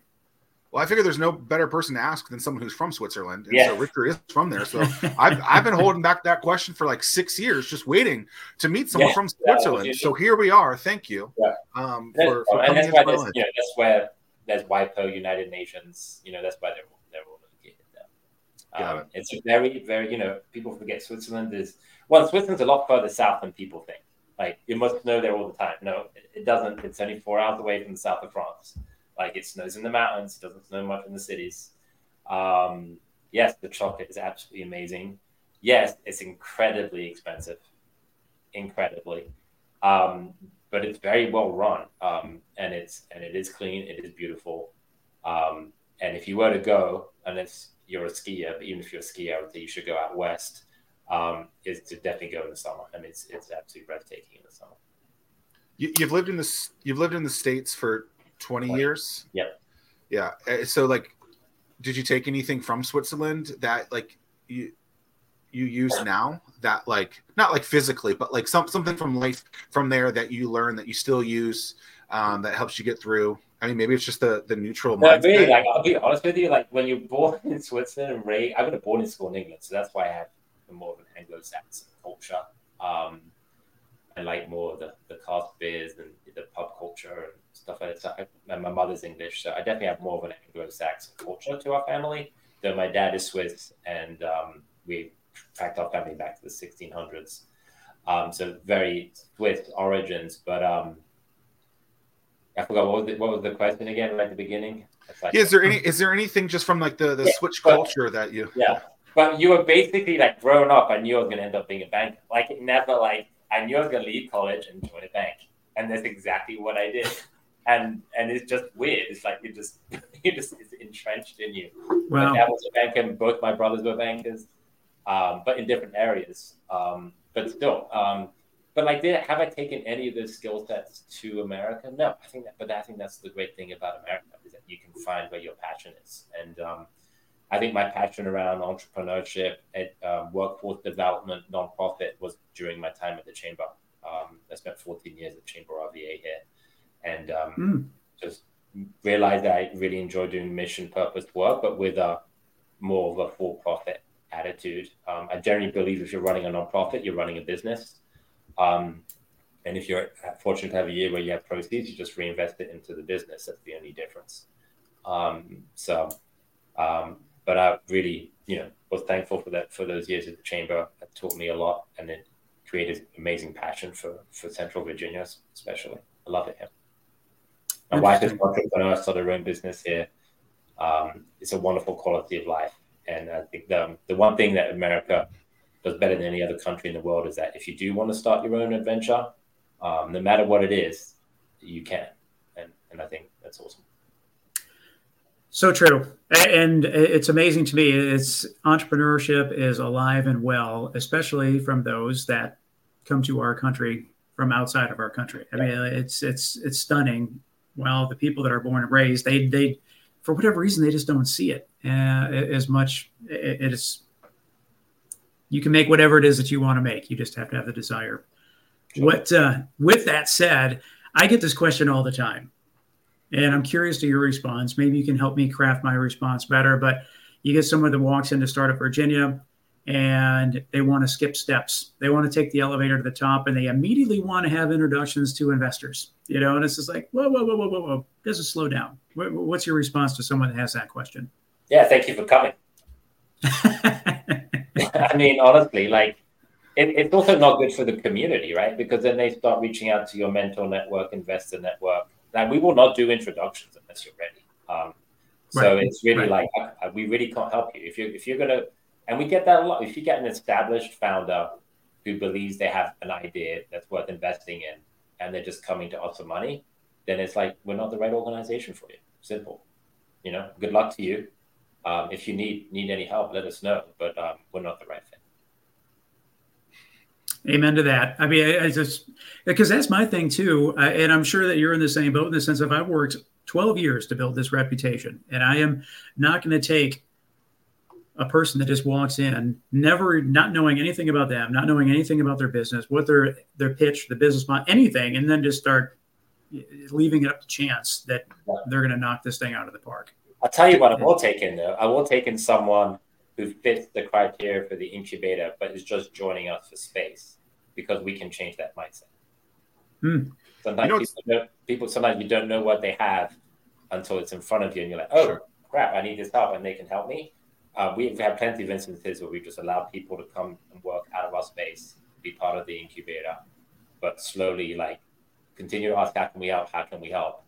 Well, I figure there's no better person to ask than someone who's from Switzerland. And Yeah. so Richard is from there. So (laughs) I've, I've been holding back that question for like six years, just waiting to meet someone Yeah. from Switzerland. so here we are. Thank you. Yeah. Um, That's- for, for and that's why my there's, life. you know, that's where there's WIPO, United Nations. You know, that's why they're all, they're all located there. Um, it's very, very, you know, people forget Switzerland is well, Switzerland's a lot further south than people think. Like you must know there all the time. No, it, it doesn't. It's only four hours away from the south of France. Like it snows in the mountains. It doesn't snow much in the cities. Um, yes, the chocolate is absolutely amazing. Yes, it's incredibly expensive, incredibly, um, but it's very well run, um, and it's and it is clean. It is beautiful, um, and if you were to go, unless you're a skier, but even if you're a skier, I would say you should go out west. Um, is to definitely go in the summer. I mean, it's it's absolutely breathtaking in the summer. You, you've lived in this. You've lived in the states for twenty Twenty. years. Yep. Yeah. Uh, So like, did you take anything from Switzerland that like you you use now that like not like physically, but like some something from life from there that you learn that you still use um, that helps you get through? I mean, maybe it's just the the neutral No, mindset. really, like I'll be honest with you, like when you're born (laughs) in Switzerland and raised, I got born in school in England, so that's why I have more of an Anglo-Saxon culture. Um, I like more of the the craft beers and the pub culture and stuff like that. So I, and my mother's English, so I definitely have more of an Anglo-Saxon culture to our family. Though my dad is Swiss, and um, we tracked our family back to the 1600s. Um, so very Swiss origins, but um, I forgot what was the, what was the question again right at the beginning. Like- Yeah, is there any is there anything just from like the the Yeah, switch but- culture that you Yeah. But you were basically like growing up, I knew I was gonna end up being a banker. Like it never like I knew I was gonna leave college and join a bank. And that's exactly what I did. (laughs) And and it's just weird. It's like you just (laughs) you just it's entrenched in you. My Wow. dad was a banker and both my brothers were bankers. Um, but in different areas. Um, but still, um, but like, did have I taken any of those skill sets to America? No, I think that, but I think that's the great thing about America is that you can find where your passion is. And um, I think my passion around entrepreneurship and um, workforce development, nonprofit was during my time at the chamber. Um, I spent 14 years at Chamber RVA here, and um, Mm. just realized that I really enjoy doing mission purpose work, but with a more of a for profit attitude. Um, I generally believe if you're running a nonprofit, you're running a business. Um, and if you're fortunate to have a year where you have proceeds, you just reinvest it into the business. That's the only difference. Um, so, um, but I really, you know, was thankful for that for those years at the chamber. It taught me a lot, and it created amazing passion for for Central Virginia, especially. I love it here. My wife is entrepreneur, started her own business here. Um, it's a wonderful quality of life, and I think the the one thing that America does better than any other country in the world is that if you do want to start your own adventure, um, no matter what it is, you can, and and I think that's awesome. So true. And it's amazing to me. It's entrepreneurship is alive and well, especially from those that come to our country from outside of our country. I mean, it's it's it's stunning. Well, the people that are born and raised, they they for whatever reason they just don't see it uh, as much. It, it is you can make whatever it is that you want to make. You just have to have the desire. Sure. What uh, with that said, I get this question all the time and I'm curious to your response. Maybe you can help me craft my response better. But you get someone that walks into Startup Virginia and they want to skip steps. They want to take the elevator to the top and they immediately want to have introductions to investors. You know, and it's just like, whoa, whoa, whoa, whoa, whoa, whoa. Just slow down. What's your response to someone that has that question? Yeah, thank you for coming. (laughs) (laughs) I mean, honestly, like it, it's also not good for the community, right? Because then they start reaching out to your mentor network, investor network. Like we will not do introductions unless you're ready. Um, so Right, it's really right. like we really can't help you if you if you're gonna. And we get that a lot. If you get an established founder who believes they have an idea that's worth investing in, and they're just coming to us for money, then it's like we're not the right organization for you. Simple. You know, good luck to you. Um, if you need need any help, let us know. But um, we're not the right fit. Amen to that. I mean, I, I just because that's my thing too, and I'm sure that you're in the same boat in the sense of I've worked 12 years to build this reputation, and I am not going to take a person that just walks in, never not knowing anything about them, not knowing anything about their business, what their their pitch, the business model, anything, and then just start eh, leaving it up to chance that they're going to knock this thing out of the park. I'll tell you what I will take in though. I will take in someone who fits the criteria for the incubator, but is just joining us for space because we can change that mindset. Hmm. Sometimes You know, people, don't, people, sometimes you don't know what they have until it's in front of you, and you're like, "Oh Sure. crap, I need this help," and they can help me. Uh, we've had plenty of instances where we've just allowed people to come and work out of our space, be part of the incubator, but slowly like continue to ask, "How can we help? How can we help?"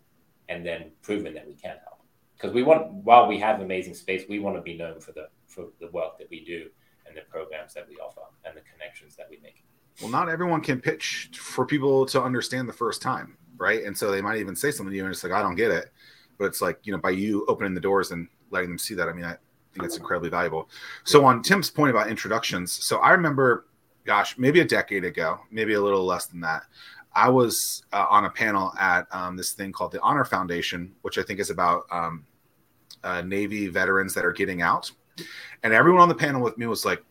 and then proving that we can help. Because we want, while we have amazing space, we want to be known for the for the work that we do and the programs that we offer and the connections that we make. Well, not everyone can pitch for people to understand the first time, right? And so they might even say something to you, and it's like, I don't get it. But it's like, you know, by you opening the doors and letting them see that, I mean, I think it's incredibly valuable. So, on Tim's point about introductions, so I remember, gosh, maybe a decade ago, maybe a little less than that, I was uh, on a panel at um, this thing called the Honor Foundation, which I think is about um, uh, Navy veterans that are getting out. And everyone on the panel with me was like,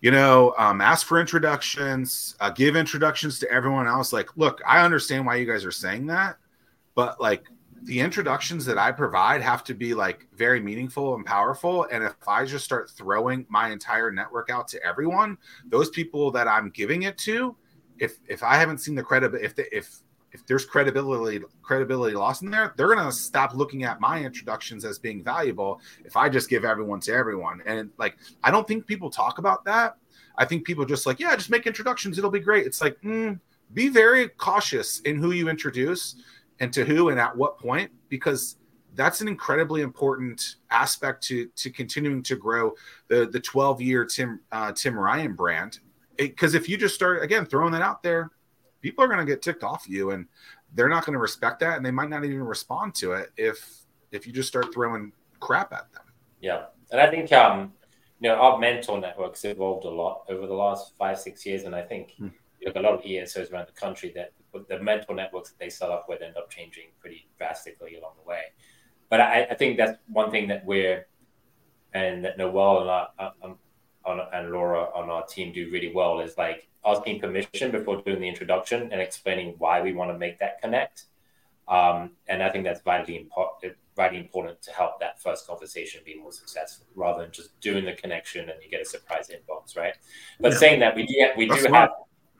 you know, um, ask for introductions, uh, give introductions to everyone. Was like, look, I understand why you guys are saying that, but like the introductions that I provide have to be like very meaningful and powerful. And if I just start throwing my entire network out to everyone, those people that I'm giving it to, if if I haven't seen the credit, if the, if if there's credibility credibility lost in there, they're gonna stop looking at my introductions as being valuable if I just give everyone to everyone. And like I don't think people talk about that. I think people just like, yeah, just make introductions, it'll be great. It's like, mm, be very cautious in who you introduce and to who and at what point, because that's an incredibly important aspect to to continuing to grow the the 12 year Tim uh, Tim Ryan brand. Because if you just start again throwing that out there, people are going to get ticked off you, and they're not going to respect that, and they might not even respond to it if if you just start throwing crap at them. Yeah, and I think um, you know our mentor networks evolved a lot over the last five six years, and I think Hmm. you look a lot of ESOs around the country that the mentor networks that they set up with end up changing pretty drastically along the way. But I, I think that's one thing that we're and that Noel and our, um, on, and Laura on our team do really well is like asking permission before doing the introduction and explaining why we want to make that connect. Um, and I think that's vitally important, vitally important to help that first conversation be more successful, rather than just doing the connection and you get a surprise inbox, right? But Yeah. saying that, we do have, we That's do have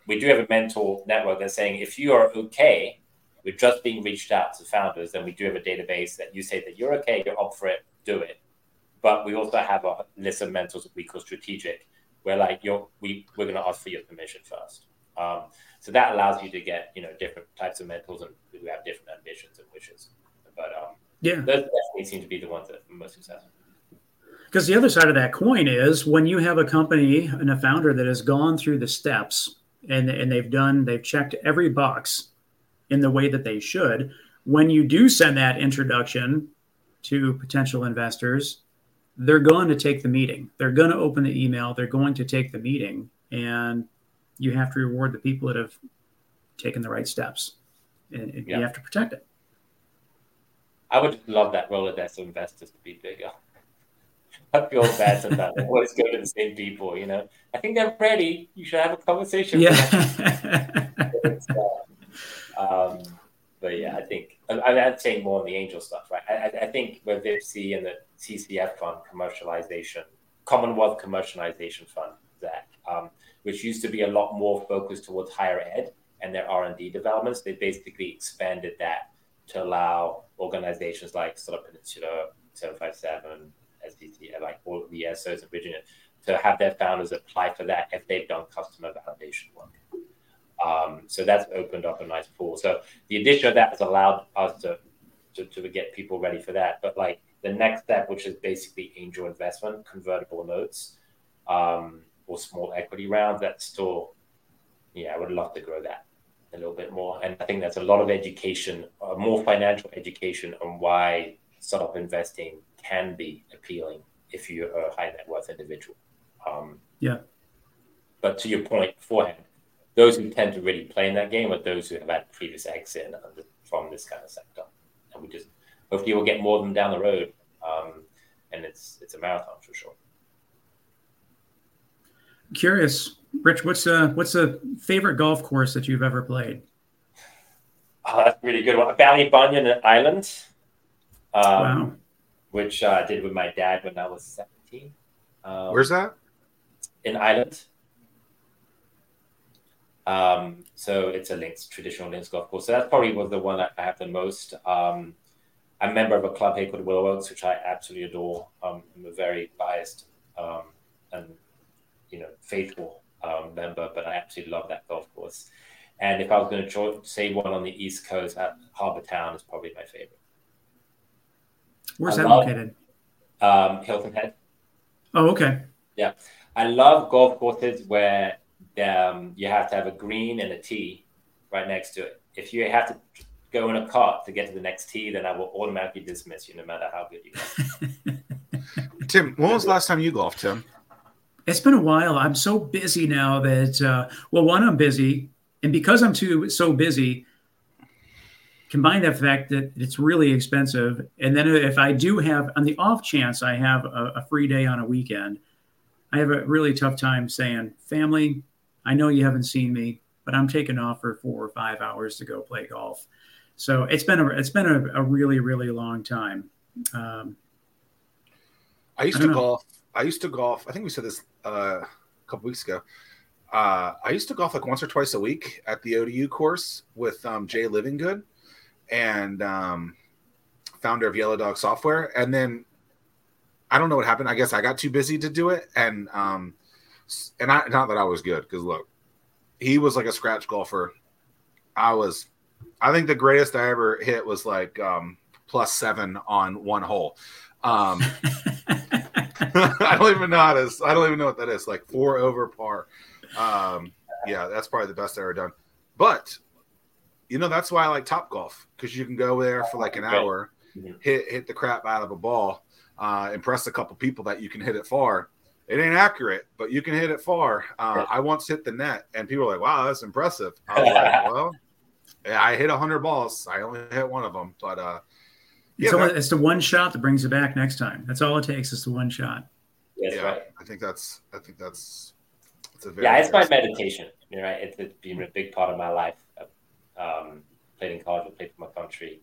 we do have a mentor network that's saying if you are okay with just being reached out to founders, then we do have a database that you say that you're okay, you're up for it, do it. But we also have a list of mentors that we call strategic, where like you're we we're going to ask for your permission first. Um, so that allows you to get you know different types of mentors and who have different ambitions and wishes. But um, Yeah. those definitely seem to be the ones that are most successful. Because the other side of that coin is when you have a company and a founder that has gone through the steps and, and they've done, they've checked every box in the way that they should. When you do send that introduction to potential investors, they're going to take the meeting. They're going to open the email. They're going to take the meeting. And you have to reward the people that have taken the right steps. And, and Yeah. you have to protect it. I would love that Rolodex of investors to be bigger. (laughs) I feel bad sometimes. I always go to the same people, you know. I think they're ready. You should have a conversation. with them. Yeah. (laughs) Uh, um, but yeah, I think I, I'd say more on the angel stuff, right? I, I- think with VIPC and the CCF fund commercialization, Commonwealth commercialization fund, Zach, um, which used to be a lot more focused towards higher ed and their R and D developments, they basically expanded that to allow organizations like sort of Peninsula, Seven Five Seven, SDT, like all of the ESOs in Virginia, to have their founders apply for that if they've done customer validation work. Um, so that's opened up a nice pool. So the addition of that has allowed us to, to, to get people ready for that. But like the next step, which is basically angel investment, convertible notes, um, or small equity rounds, that's still, yeah, I would love to grow that a little bit more. And I think that's a lot of education, uh, more financial education on why startup investing can be appealing if you're a high net worth individual. Um, Yeah. But to your point beforehand, those who tend to really play in that game are those who have had previous exit and under- from this kind of sector. And we just hopefully we'll get more of them down the road. Um, and it's it's a marathon for sure. Curious, Rich. What's a what's a favorite golf course that you've ever played? Oh, that's a really good one. Ballybunion Island. Um, wow. which uh, I did with my dad when I was 17. Um, Where's that? In Ireland. Um, so it's a links traditional links golf course. So that probably was the one that I have the most. Um, I'm a member of a club here called Willow Oaks, which I absolutely adore. Um, I'm a very biased um, and you know faithful um, member, but I absolutely love that golf course. And if I was going to say one on the East Coast, at Harbour Town is probably my favorite. Where's I that love, located? Um, Hilton Head. Oh, okay. Yeah, I love golf courses where um, you have to have a green and a tee right next to it. If you have to go in a cart to get to the next tee, then I will automatically dismiss you, no matter how good you are. (laughs) Tim, when was the last time you golfed, Tim? It's been a while. I'm so busy now that, uh, well, one, I'm busy. And because I'm too so busy, combine that fact that it's really expensive. And then if I do have, on the off chance I have a, a free day on a weekend, I have a really tough time saying, family, I know you haven't seen me, but I'm taking off for four or five hours to go play golf. So it's been a it's been a, a really really long time. Um, I used I to know. golf. I used to golf. I think we said this uh, a couple weeks ago. Uh, I used to golf like once or twice a week at the ODU course with um, Jay Livingood and um, founder of Yellow Dog Software. And then I don't know what happened. I guess I got too busy to do it, and um, and I, not that I was good because look, he was like a scratch golfer. I was, I think the greatest I ever hit was like um, plus seven on one hole. Um, (laughs) I don't even know how to. I don't even know what that is. Like four over par. Um, yeah, that's probably the best I ever done. But you know, that's why I like Topgolf because you can go there for like an hour, mm-hmm. hit hit the crap out of a ball, uh, impress a couple people that you can hit it far, it ain't accurate, but you can hit it far. Uh, I once hit the net, and people were like, "Wow, that's impressive." I was (laughs) like, "Well, I hit hundred balls. I only hit one of them, but uh, yeah, it's, all, it's the one shot that brings it back next time. That's all it takes is the one shot. Yes, yeah, right. I think that's. I think that's. It's a very yeah, it's my meditation. You right, it's, it's been a big part of my life. Um, played in college, I played for my country,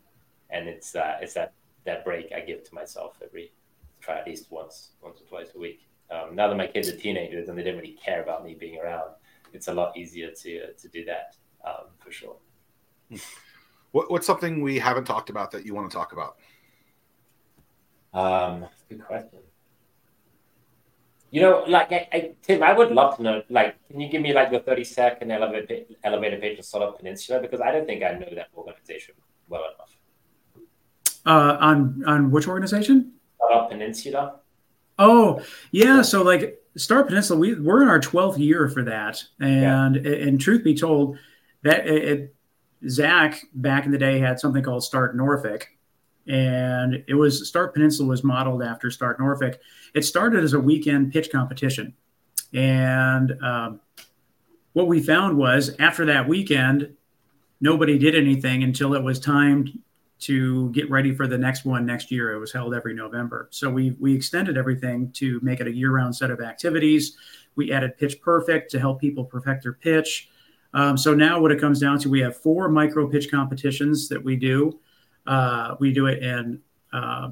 and it's uh, it's that that break I give to myself every try at least once once or twice a week um, now that my kids are teenagers and they don't really care about me being around, it's a lot easier to uh, to do that um, for sure. What, what's something we haven't talked about that you want to talk about? Um, good question. You know, like I, I, Tim, I would love to know. Like, can you give me like the thirty second elevator elevator pitch of Start Peninsula because I don't think I know that organization well enough. Uh, on on which organization? Start Peninsula. Oh, yeah. So like Start Peninsula, we we're in our 12th year for that. And yeah. and truth be told, that it, Zach back in the day had something called Start Norfolk. And it was Start Peninsula was modeled after Start Norfolk. It started as a weekend pitch competition. And um, what we found was after that weekend, nobody did anything until it was time to get ready for the next one next year. It was held every November. So we we extended everything to make it a year-round set of activities. We added Pitch Perfect to help people perfect their pitch. Um, so now what it comes down to, we have four micro pitch competitions that we do. Uh, we do it in uh,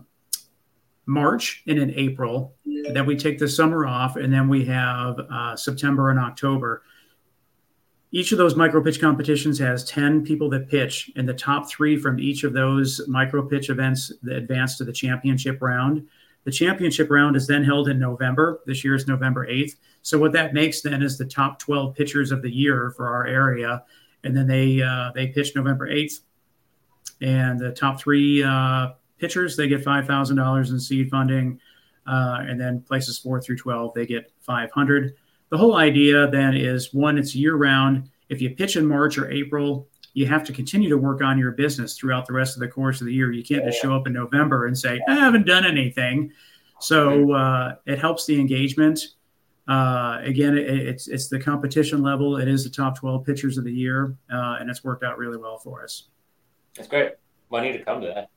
March and in April. Then we take the summer off, and then we have uh, September and October each of those micro pitch competitions has 10 people that pitch and the top three from each of those micro pitch events that advance to the championship round. The championship round is then held in november. This year is november 8th so what that makes then is the top 12 pitchers of the year for our area and then they uh, they pitch november 8th and the top three uh, pitchers they get $5000 in seed funding uh, and then places 4 through 12 they get 500 the whole idea then is one, it's year round. If you pitch in March or April, you have to continue to work on your business throughout the rest of the course of the year. You can't just show up in November and say, I haven't done anything. So uh, it helps the engagement. Uh, again, it, it's it's the competition level. It is the top 12 pitchers of the year, uh, and it's worked out really well for us. That's great. Money to come to that.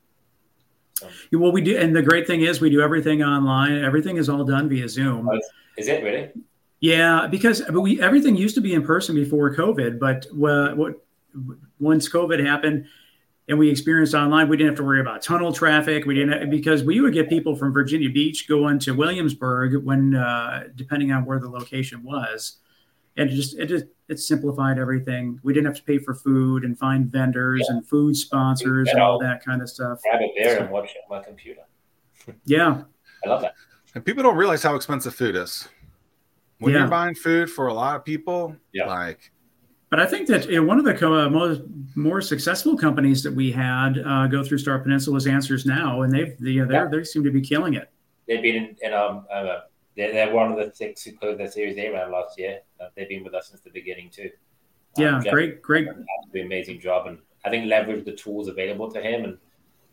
Well, we do, and the great thing is we do everything online. Everything is all done via Zoom. Oh, is it really? Yeah, because but we everything used to be in person before COVID, but what, what once COVID happened, and we experienced online. We didn't have to worry about tunnel traffic. We didn't because we would get people from Virginia Beach going to Williamsburg when, uh, depending on where the location was, and it just it just it simplified everything. We didn't have to pay for food and find vendors yeah. and food sponsors and all that kind of stuff. Have it there so, and watch it on my computer. yeah, I love that. And people don't realize how expensive food is. When yeah. you're buying food for a lot of people, yeah. like but I think that you know, one of the co- uh, most more successful companies that we had uh, go through Start Peninsula is Answers Now, and they've the, yeah. they seem to be killing it. They've been in, in um, uh, they're, they're, one of the six who closed their Series A round last year. Uh, they've been with us since the beginning too. Um, yeah, Jeff great, great, an amazing job, and I think leverage the tools available to him, and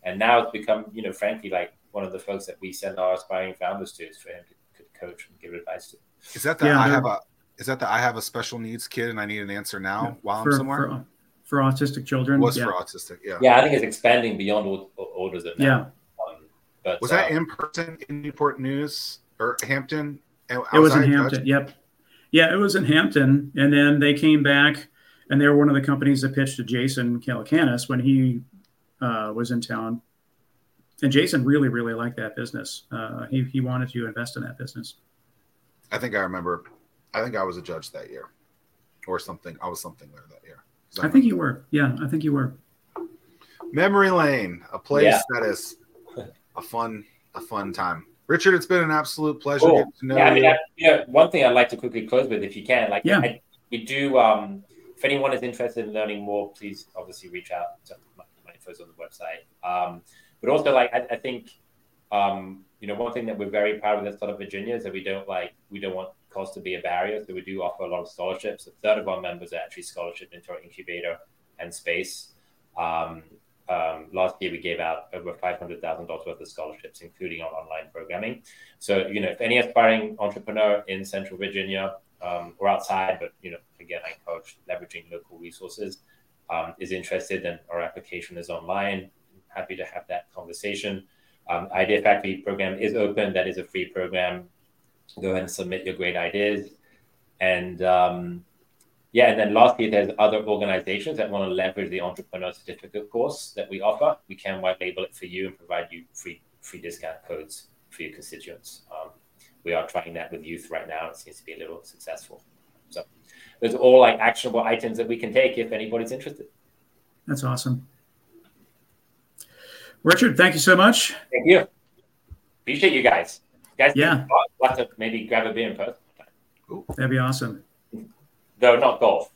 and now it's become you know frankly like one of the folks that we send our aspiring founders to is for him to, to coach and give advice to. Is that the yeah, I have a is that the I have a special needs kid and I need an answer now yeah, while for, I'm somewhere? For, for autistic children. Was yeah. for autistic, yeah. Yeah, I think it's expanding beyond orders of Yeah. Um, but was uh, that in person in Newport News or Hampton? It was in Hampton. Yep. Yeah, it was in Hampton, and then they came back, and they were one of the companies that pitched to Jason Calacanis when he uh, was in town. And Jason really, really liked that business. Uh, he he wanted to invest in that business. I think I remember I think I was a judge that year, or something. I was something there that year. I, I think you were. Yeah, I think you were. Memory Lane, a place yeah. that is a fun, a fun time. Richard, it's been an absolute pleasure cool. to know yeah, I mean, I, you know, one thing I'd like to quickly close with, if you can, like, yeah. I, we do. Um, if anyone is interested in learning more, please obviously reach out. To my, my info's on the website. Um, but also, like, I, I think, um, you know, one thing that we're very proud of this Startup Virginia is that we don't like, we don't want cost to be a barrier. So we do offer a lot of scholarships. A third of our members are actually scholarship into our incubator and space. Um, um, last year we gave out over five hundred thousand dollars worth of scholarships, including on online programming. So you know, if any aspiring entrepreneur in Central Virginia um, or outside, but you know, again, I encourage leveraging local resources, um, is interested, and our application is online. Happy to have that conversation. Um, Idea Factory program is open. That is a free program go ahead and submit your great ideas. And um, yeah, and then lastly, there's other organizations that want to leverage the entrepreneur certificate course that we offer. We can white label it for you and provide you free free discount codes for your constituents. Um, we are trying that with youth right now. It seems to be a little successful. So those are all like actionable items that we can take if anybody's interested. That's awesome. Richard, thank you so much. Thank you. Appreciate you guys guys yeah. We'll have to maybe grab a beer in person. That'd be awesome. Though not golf.